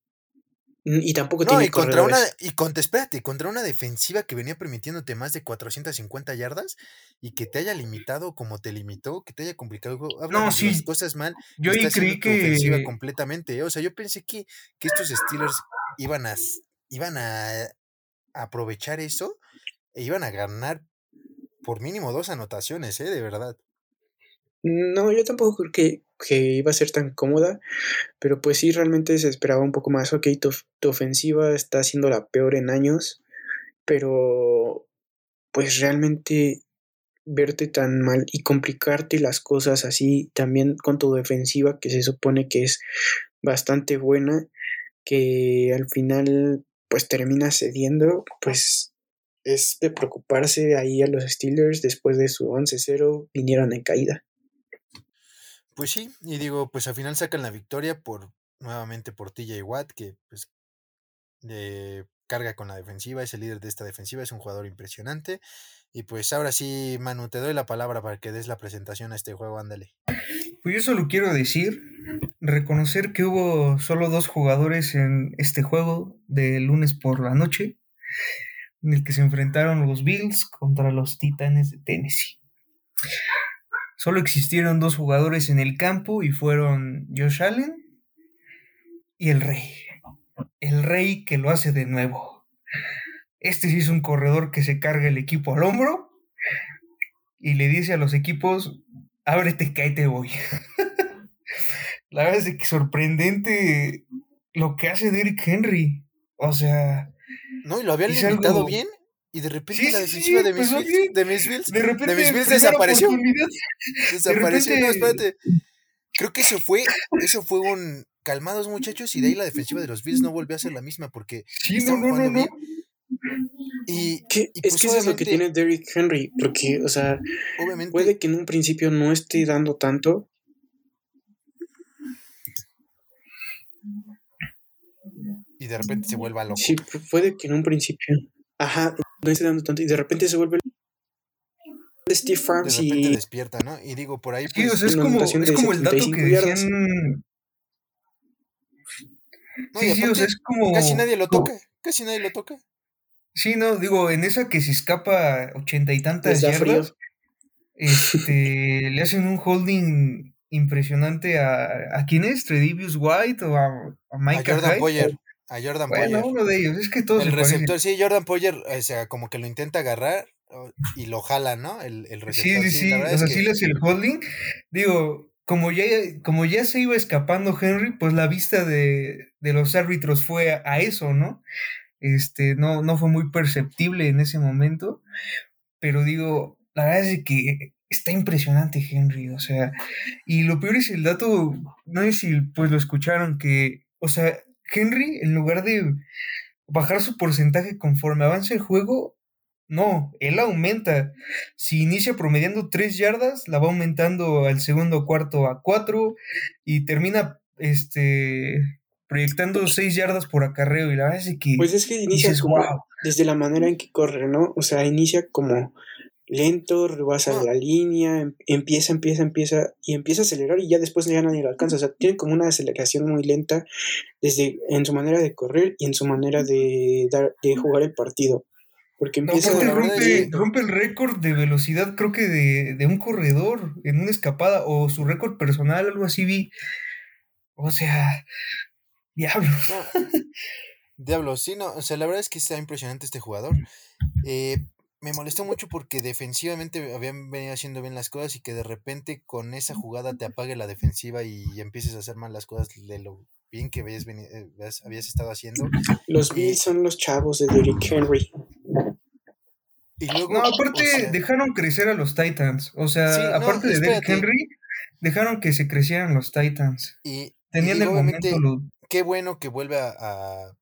Y tampoco tiene
y contra una y contra, espérate, contra una defensiva que venía permitiéndote más de 450 yardas y que te haya limitado como te limitó, que te haya complicado. no, las cosas mal.
Yo creí que ofensiva
completamente, ¿eh? o sea, yo pensé que, que estos Steelers iban a iban a aprovechar eso e iban a ganar por mínimo dos anotaciones, ¿eh? De verdad.
No, yo tampoco creo que, que, iba a ser tan cómoda, pero pues sí, realmente se esperaba un poco más. Ok, tu, tu, ofensiva está siendo la peor en años, pero pues realmente verte tan mal y complicarte las cosas así también con tu defensiva, que se supone que es bastante buena, que al final pues termina cediendo, pues es de preocuparse ahí a los Steelers después de su 11-0 vinieron en caída.
Pues sí, y digo, pues al final sacan la victoria por nuevamente por TJ Watt, que pues eh, carga con la defensiva, es el líder de esta defensiva, es un jugador impresionante. Y pues ahora sí, Manu, te doy la palabra para que des la presentación a este juego, ándale.
Pues yo solo quiero decir, reconocer que hubo solo dos jugadores en este juego de lunes por la noche, en el que se enfrentaron los Bills contra los Titanes de Tennessee. Solo existieron dos jugadores en el campo y fueron Josh Allen y el Rey. El Rey que lo hace de nuevo. Este sí es un corredor que se carga el equipo al hombro y le dice a los equipos, ábrete, te voy. <laughs> La verdad es que sorprendente lo que hace Derrick Henry. O sea...
No, y lo había limitado bien y de repente la defensiva de, mis Bills, de mis Bills, de, repente, de mis Bills desapareció. Desapareció. No, espérate. Creo que eso fue, eso fue un calmados muchachos y de ahí la defensiva de los Bills no volvió a ser la misma porque
sí, no, no, no, no.
Y, ¿Qué? es pues que eso es lo que tiene Derrick Henry, porque, o sea, obviamente, puede que en un principio no esté dando tanto.
Y de repente se vuelva loco.
Sí, puede que en un principio. Ajá, no esté dando tanto y de repente se vuelve Steve Farms
de repente despierta, ¿no? Y digo, por ahí
pues, es, como, es como el dato que decían...
sí, sí, o sea, es como... Casi nadie lo toca, casi nadie lo toca.
Sí, no, digo, en esa que se escapa ochenta y tantas yardas, este, le hacen un holding impresionante a, ¿a quién es? ¿Tredivius White o a, a Mike
a Jordan Poyer. A Jordan
bueno, uno de ellos, es que todos
El receptor, sí, Jordan Poyer, o sea, como que lo intenta agarrar y lo jala, ¿no? El, el receptor.
Sí, sí, sí, o sea, sí le hace el holding. Digo, como ya, como ya se iba escapando Henry, pues la vista de, de los árbitros fue a, eso, ¿no? Este, no, no fue muy perceptible en ese momento, pero digo, la verdad es que está impresionante Henry, o sea, y lo peor es el dato, no sé si pues lo escucharon, que, o sea, Henry, en lugar de bajar su porcentaje conforme avance el juego, no, él aumenta. Si inicia promediando 3 yardas, la va aumentando al segundo cuarto a 4 y termina este proyectando 6 yardas por acarreo y la verdad es que
Pues es que inicia como desde la manera en que corre, ¿no? O sea, inicia como lento, rebasa la línea, em, empieza, empieza, empieza y empieza a acelerar y ya después ya nadie lo alcanza. O sea, tiene como una aceleración muy lenta desde en su manera de correr y en su manera de, dar, de jugar el partido. Porque empieza
a rompe, rompe, el récord de velocidad, creo que de, de, un corredor en una escapada, o su récord personal, algo así vi. O sea, diablo.
diablo, sí, no, o sea, la verdad es que está impresionante este jugador. Eh, me molestó mucho porque defensivamente habían venido haciendo bien las cosas y que de repente con esa jugada te apague la defensiva y empieces a hacer mal las cosas de lo bien que habías, eh, habías estado haciendo.
Los Bills son los chavos de Derrick Henry.
Y luego, no, aparte dejaron crecer a los Titans. O sea, aparte de Derrick Henry, dejaron que se crecieran los Titans. Y, Tenían el
momento. Qué bueno que vuelve a, a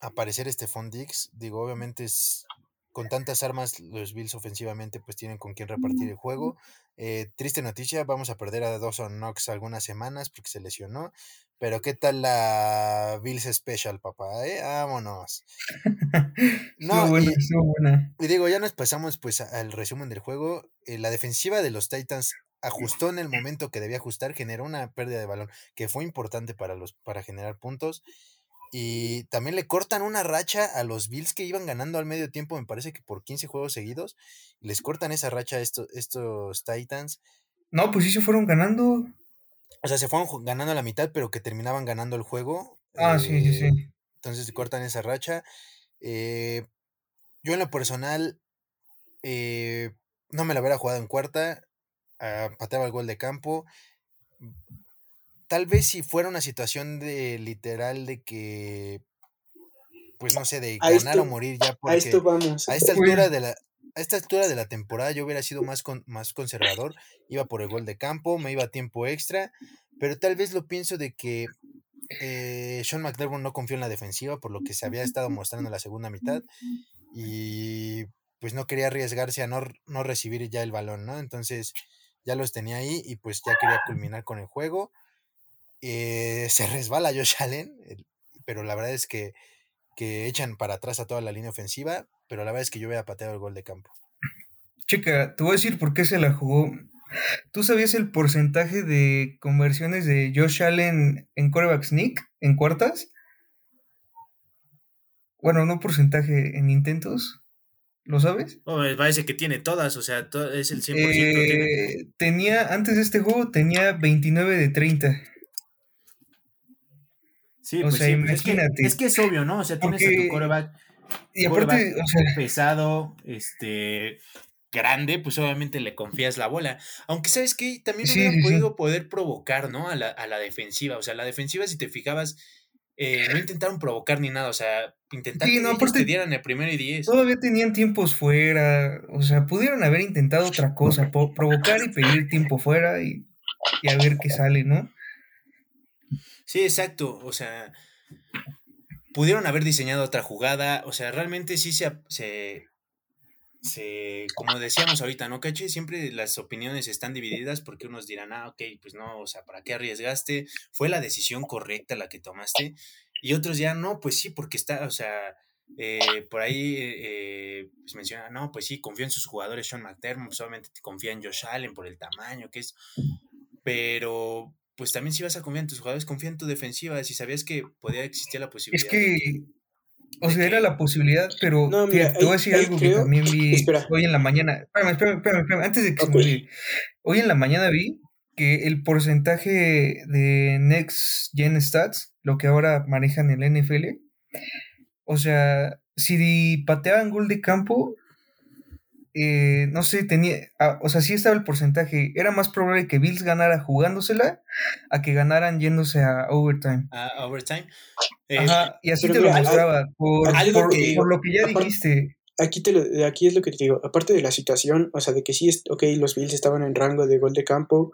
aparecer este Dix. Digo, obviamente es con tantas armas, los Bills ofensivamente pues tienen con quién repartir el juego. Eh, triste noticia, vamos a perder a Dawson Knox algunas semanas porque se lesionó. Pero ¿qué tal la Bills Special, papá? Eh? Vámonos. <laughs> No, buena, y, buena. y, digo, ya nos pasamos pues al resumen del juego. Eh, la defensiva de los Titans ajustó en el momento que debía ajustar, generó una pérdida de balón que fue importante para, los, para generar puntos. Y también le cortan una racha a los Bills que iban ganando al medio tiempo, me parece que por 15 juegos seguidos. Les cortan esa racha a estos, estos Titans.
No, pues sí se fueron ganando.
O sea, se fueron ganando a la mitad, pero que terminaban ganando el juego.
Ah, sí, sí, sí. Eh,
entonces cortan esa racha. Eh, yo en lo personal eh, no me la hubiera jugado en cuarta. Uh, pateaba el gol de campo tal vez si fuera una situación de literal de que, pues no sé, de ganar o morir ya porque a esto vamos. A esta altura <laughs> de la, a esta altura de la temporada yo hubiera sido más, más conservador, iba por el gol de campo, me iba a tiempo extra, pero tal vez lo pienso de que eh, Sean McDermott no confió en la defensiva por lo que se había estado mostrando en la segunda mitad y pues no quería arriesgarse a no, no recibir ya el balón, ¿no? Entonces ya los tenía ahí y pues ya quería culminar con el juego. Eh, se resbala Josh Allen, pero la verdad es que, que, echan para atrás a toda la línea ofensiva, pero la verdad es que yo hubiera pateado el gol de campo.
Chica, te voy a decir por qué se la jugó. ¿Tú sabías el porcentaje de conversiones de Josh Allen en coreback sneak, en cuartas? Bueno, no porcentaje, en intentos. ¿Lo sabes?
Oh, me parece que tiene todas, o sea, es el 100%.
Eh, tenía, antes de este juego, tenía 29 de 30.
Sí, pues sí, imagínate. Es que, es obvio, ¿no? O sea, tienes a tu coreback, y aparte, pesado, este, grande, pues obviamente le confías la bola. Aunque, ¿sabes que También hubieran podido poder provocar, ¿no? A la, a la, defensiva. O sea, la defensiva, si te fijabas, eh, no intentaron provocar ni nada. O sea, intentaron que no, te dieran el primero y diez.
Todavía tenían tiempos fuera. O sea, pudieron haber intentado otra cosa, provocar y pedir tiempo fuera y, y a ver qué sale, ¿no?
Sí, exacto. O sea, pudieron haber diseñado otra jugada. O sea, realmente sí se, se, como decíamos ahorita, ¿no, Caché? Siempre las opiniones están divididas porque unos dirán, ah, ok, pues no, o sea, ¿para qué arriesgaste? Fue la decisión correcta la que tomaste. Y otros ya, no, pues sí, porque está, o sea, eh, por ahí eh, pues menciona, no, pues sí, confío en sus jugadores, Sean McDermott, solamente confía en Josh Allen por el tamaño que es, pero pues también si vas a confiar en tus jugadores, confía en tu defensiva. Si sabías que podía existir la posibilidad.
Es que, o sea, era la posibilidad, pero no, te voy a decir algo que también vi <laughs> hoy en la mañana. Espérame, espérame, espérame, antes de que se me Hoy en la mañana vi que el porcentaje de Next Gen Stats, lo que ahora manejan el NFL, o sea, si pateaban gol de campo, eh, no sé, tenía, ah, o sea, sí estaba el porcentaje. Era más probable que Bills ganara jugándosela a que ganaran yéndose a overtime.
A overtime.
Ajá, eh, y así te lo mostraba, por, lo que ya dijiste.
Aquí, te lo, aquí es lo que te digo, aparte de la situación, o sea, de que sí, es, ok, los Bills estaban en rango de gol de campo,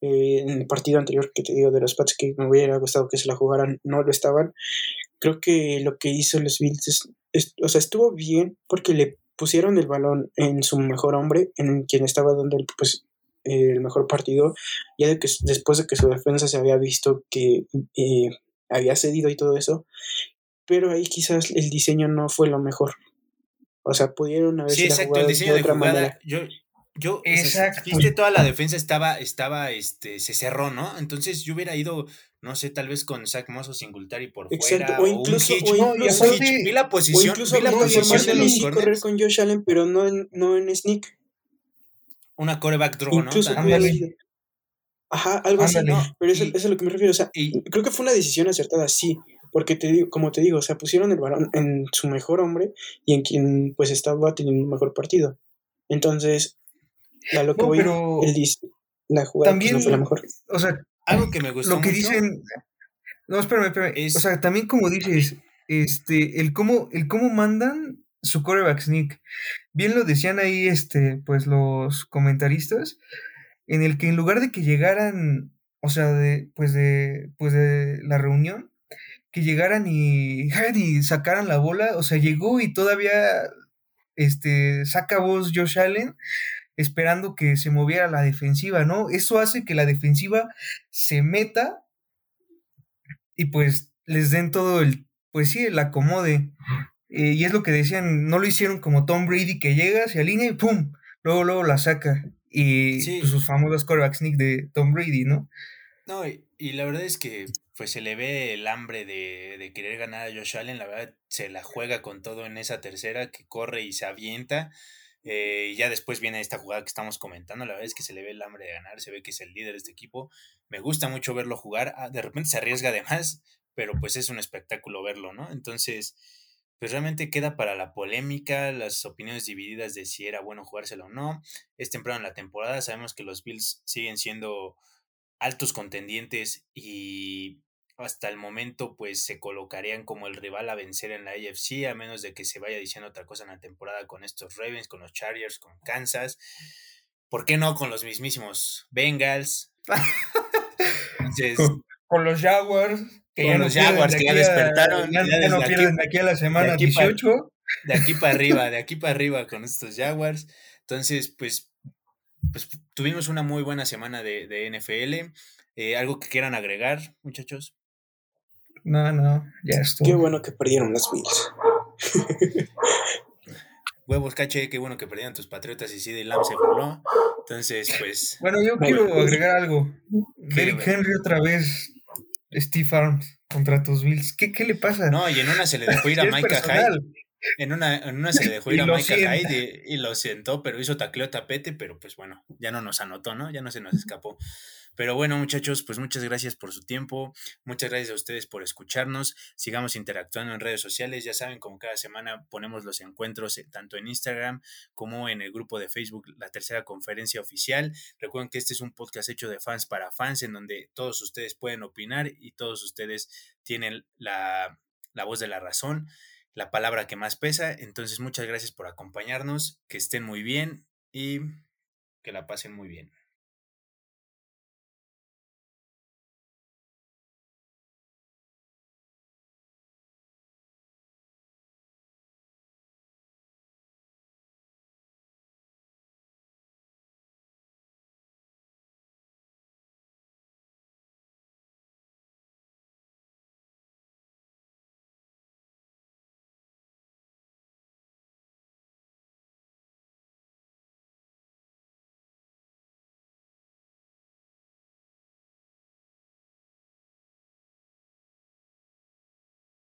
eh, en el partido anterior que te digo de los Pats que me hubiera gustado que se la jugaran, no lo estaban. Creo que lo que hizo los Bills es o sea, estuvo bien porque le pusieron el balón en su mejor hombre, en quien estaba dando el, pues, el mejor partido, ya de que después de que su defensa se había visto que eh, había cedido y todo eso, pero ahí quizás el diseño no fue lo mejor. O sea, pudieron haber
sí, exacto, el diseño de, jugada, Yo,
yo, Exacto. viste, toda la defensa estaba, estaba, este, se cerró, ¿no? Entonces yo hubiera ido, no sé, tal vez con Zach Moss o Singletary por fuera. O incluso, o, incluso,
vi la posición, o incluso vi la posición de los correr con Josh Allen, pero no en, no en sneak.
Una coreback draw, incluso ¿no?
Ajá, algo así. pero eso, es a lo que me refiero. O sea, creo que fue una decisión acertada, sí. Porque te digo, como te digo, o sea, pusieron el balón en su mejor hombre y en quien pues estaba teniendo un mejor partido. Entonces, a lo que voy, pero el la jugada pues, también, no fue la mejor.
O sea, algo que me gustó Lo que dicen. No, espérame, espérame. O sea, también como dices, este, el cómo, el cómo mandan su coreback sneak. Bien lo decían ahí, este, pues los comentaristas, en el que en lugar de que llegaran, o sea, de, pues de, pues de la reunión, que llegaran y, <laughs> y sacaran la bola, o sea, llegó y todavía, este, saca voz Josh Allen esperando que se moviera la defensiva, ¿no? Eso hace que la defensiva se meta y pues les den todo el, pues sí, el acomode. Eh, y es lo que decían, no lo hicieron como Tom Brady que llega, se alinea y ¡pum! Luego, luego la saca. Y pues, sus famosos corebacks sneak de Tom Brady, ¿no?
No, y, la verdad es que pues se le ve el hambre de, de, querer ganar a Josh Allen, la verdad se la juega con todo en esa tercera, que corre y se avienta. Eh, y ya después viene esta jugada que estamos comentando. La verdad es que se le ve el hambre de ganar, se ve que es el líder de este equipo. Me gusta mucho verlo jugar. Ah, de repente se arriesga de más, pero pues es un espectáculo verlo, ¿no? Entonces, pues realmente queda para la polémica, las opiniones divididas de si era bueno jugárselo o no. Es temprano en la temporada, sabemos que los Bills siguen siendo altos contendientes y hasta el momento pues se colocarían como el rival a vencer en la AFC, a menos de que se vaya diciendo otra cosa en la temporada con estos Ravens, con los Chargers, con Kansas. ¿Por qué no con los mismísimos Bengals? <laughs>
con, los Jaguars.
Que ya los Jaguars que ya despertaron.
Ya, no pierden de aquí a la semana 18.
de aquí para arriba, de aquí para arriba con estos Jaguars. Entonces, pues, pues tuvimos una muy buena semana de, de NFL. Eh, ¿Algo que quieran agregar, muchachos?
No, no, ya estuvo.
Qué bueno que perdieron los Bills. <laughs>
Huevos, caché, qué bueno que perdieron tus patriotas y CD Lamb se burló. Entonces, pues.
Bueno, yo quiero agregar algo. Derrick Henry otra vez, Steve Arms contra tus Bills. ¿Qué, ¿Qué, le pasa?
No, y en una se le dejó ir a <laughs> Micah Hyde. En una, en una se le dejó ir a Micah Hyde y, y, lo sentó, pero hizo tacleo tapete, pero pues bueno, ya no nos anotó, ¿no? Ya no se nos escapó. Pero bueno, muchachos, pues muchas gracias por su tiempo. Muchas gracias a ustedes por escucharnos. Sigamos interactuando en redes sociales. Ya saben, como cada semana ponemos los encuentros eh, tanto en Instagram como en el grupo de Facebook, la tercera conferencia oficial. Recuerden que este es un podcast hecho de fans para fans, en donde todos ustedes pueden opinar y todos ustedes tienen la, la voz de la razón la palabra que más pesa. Entonces, muchas gracias por acompañarnos, que estén muy bien y que la pasen muy bien.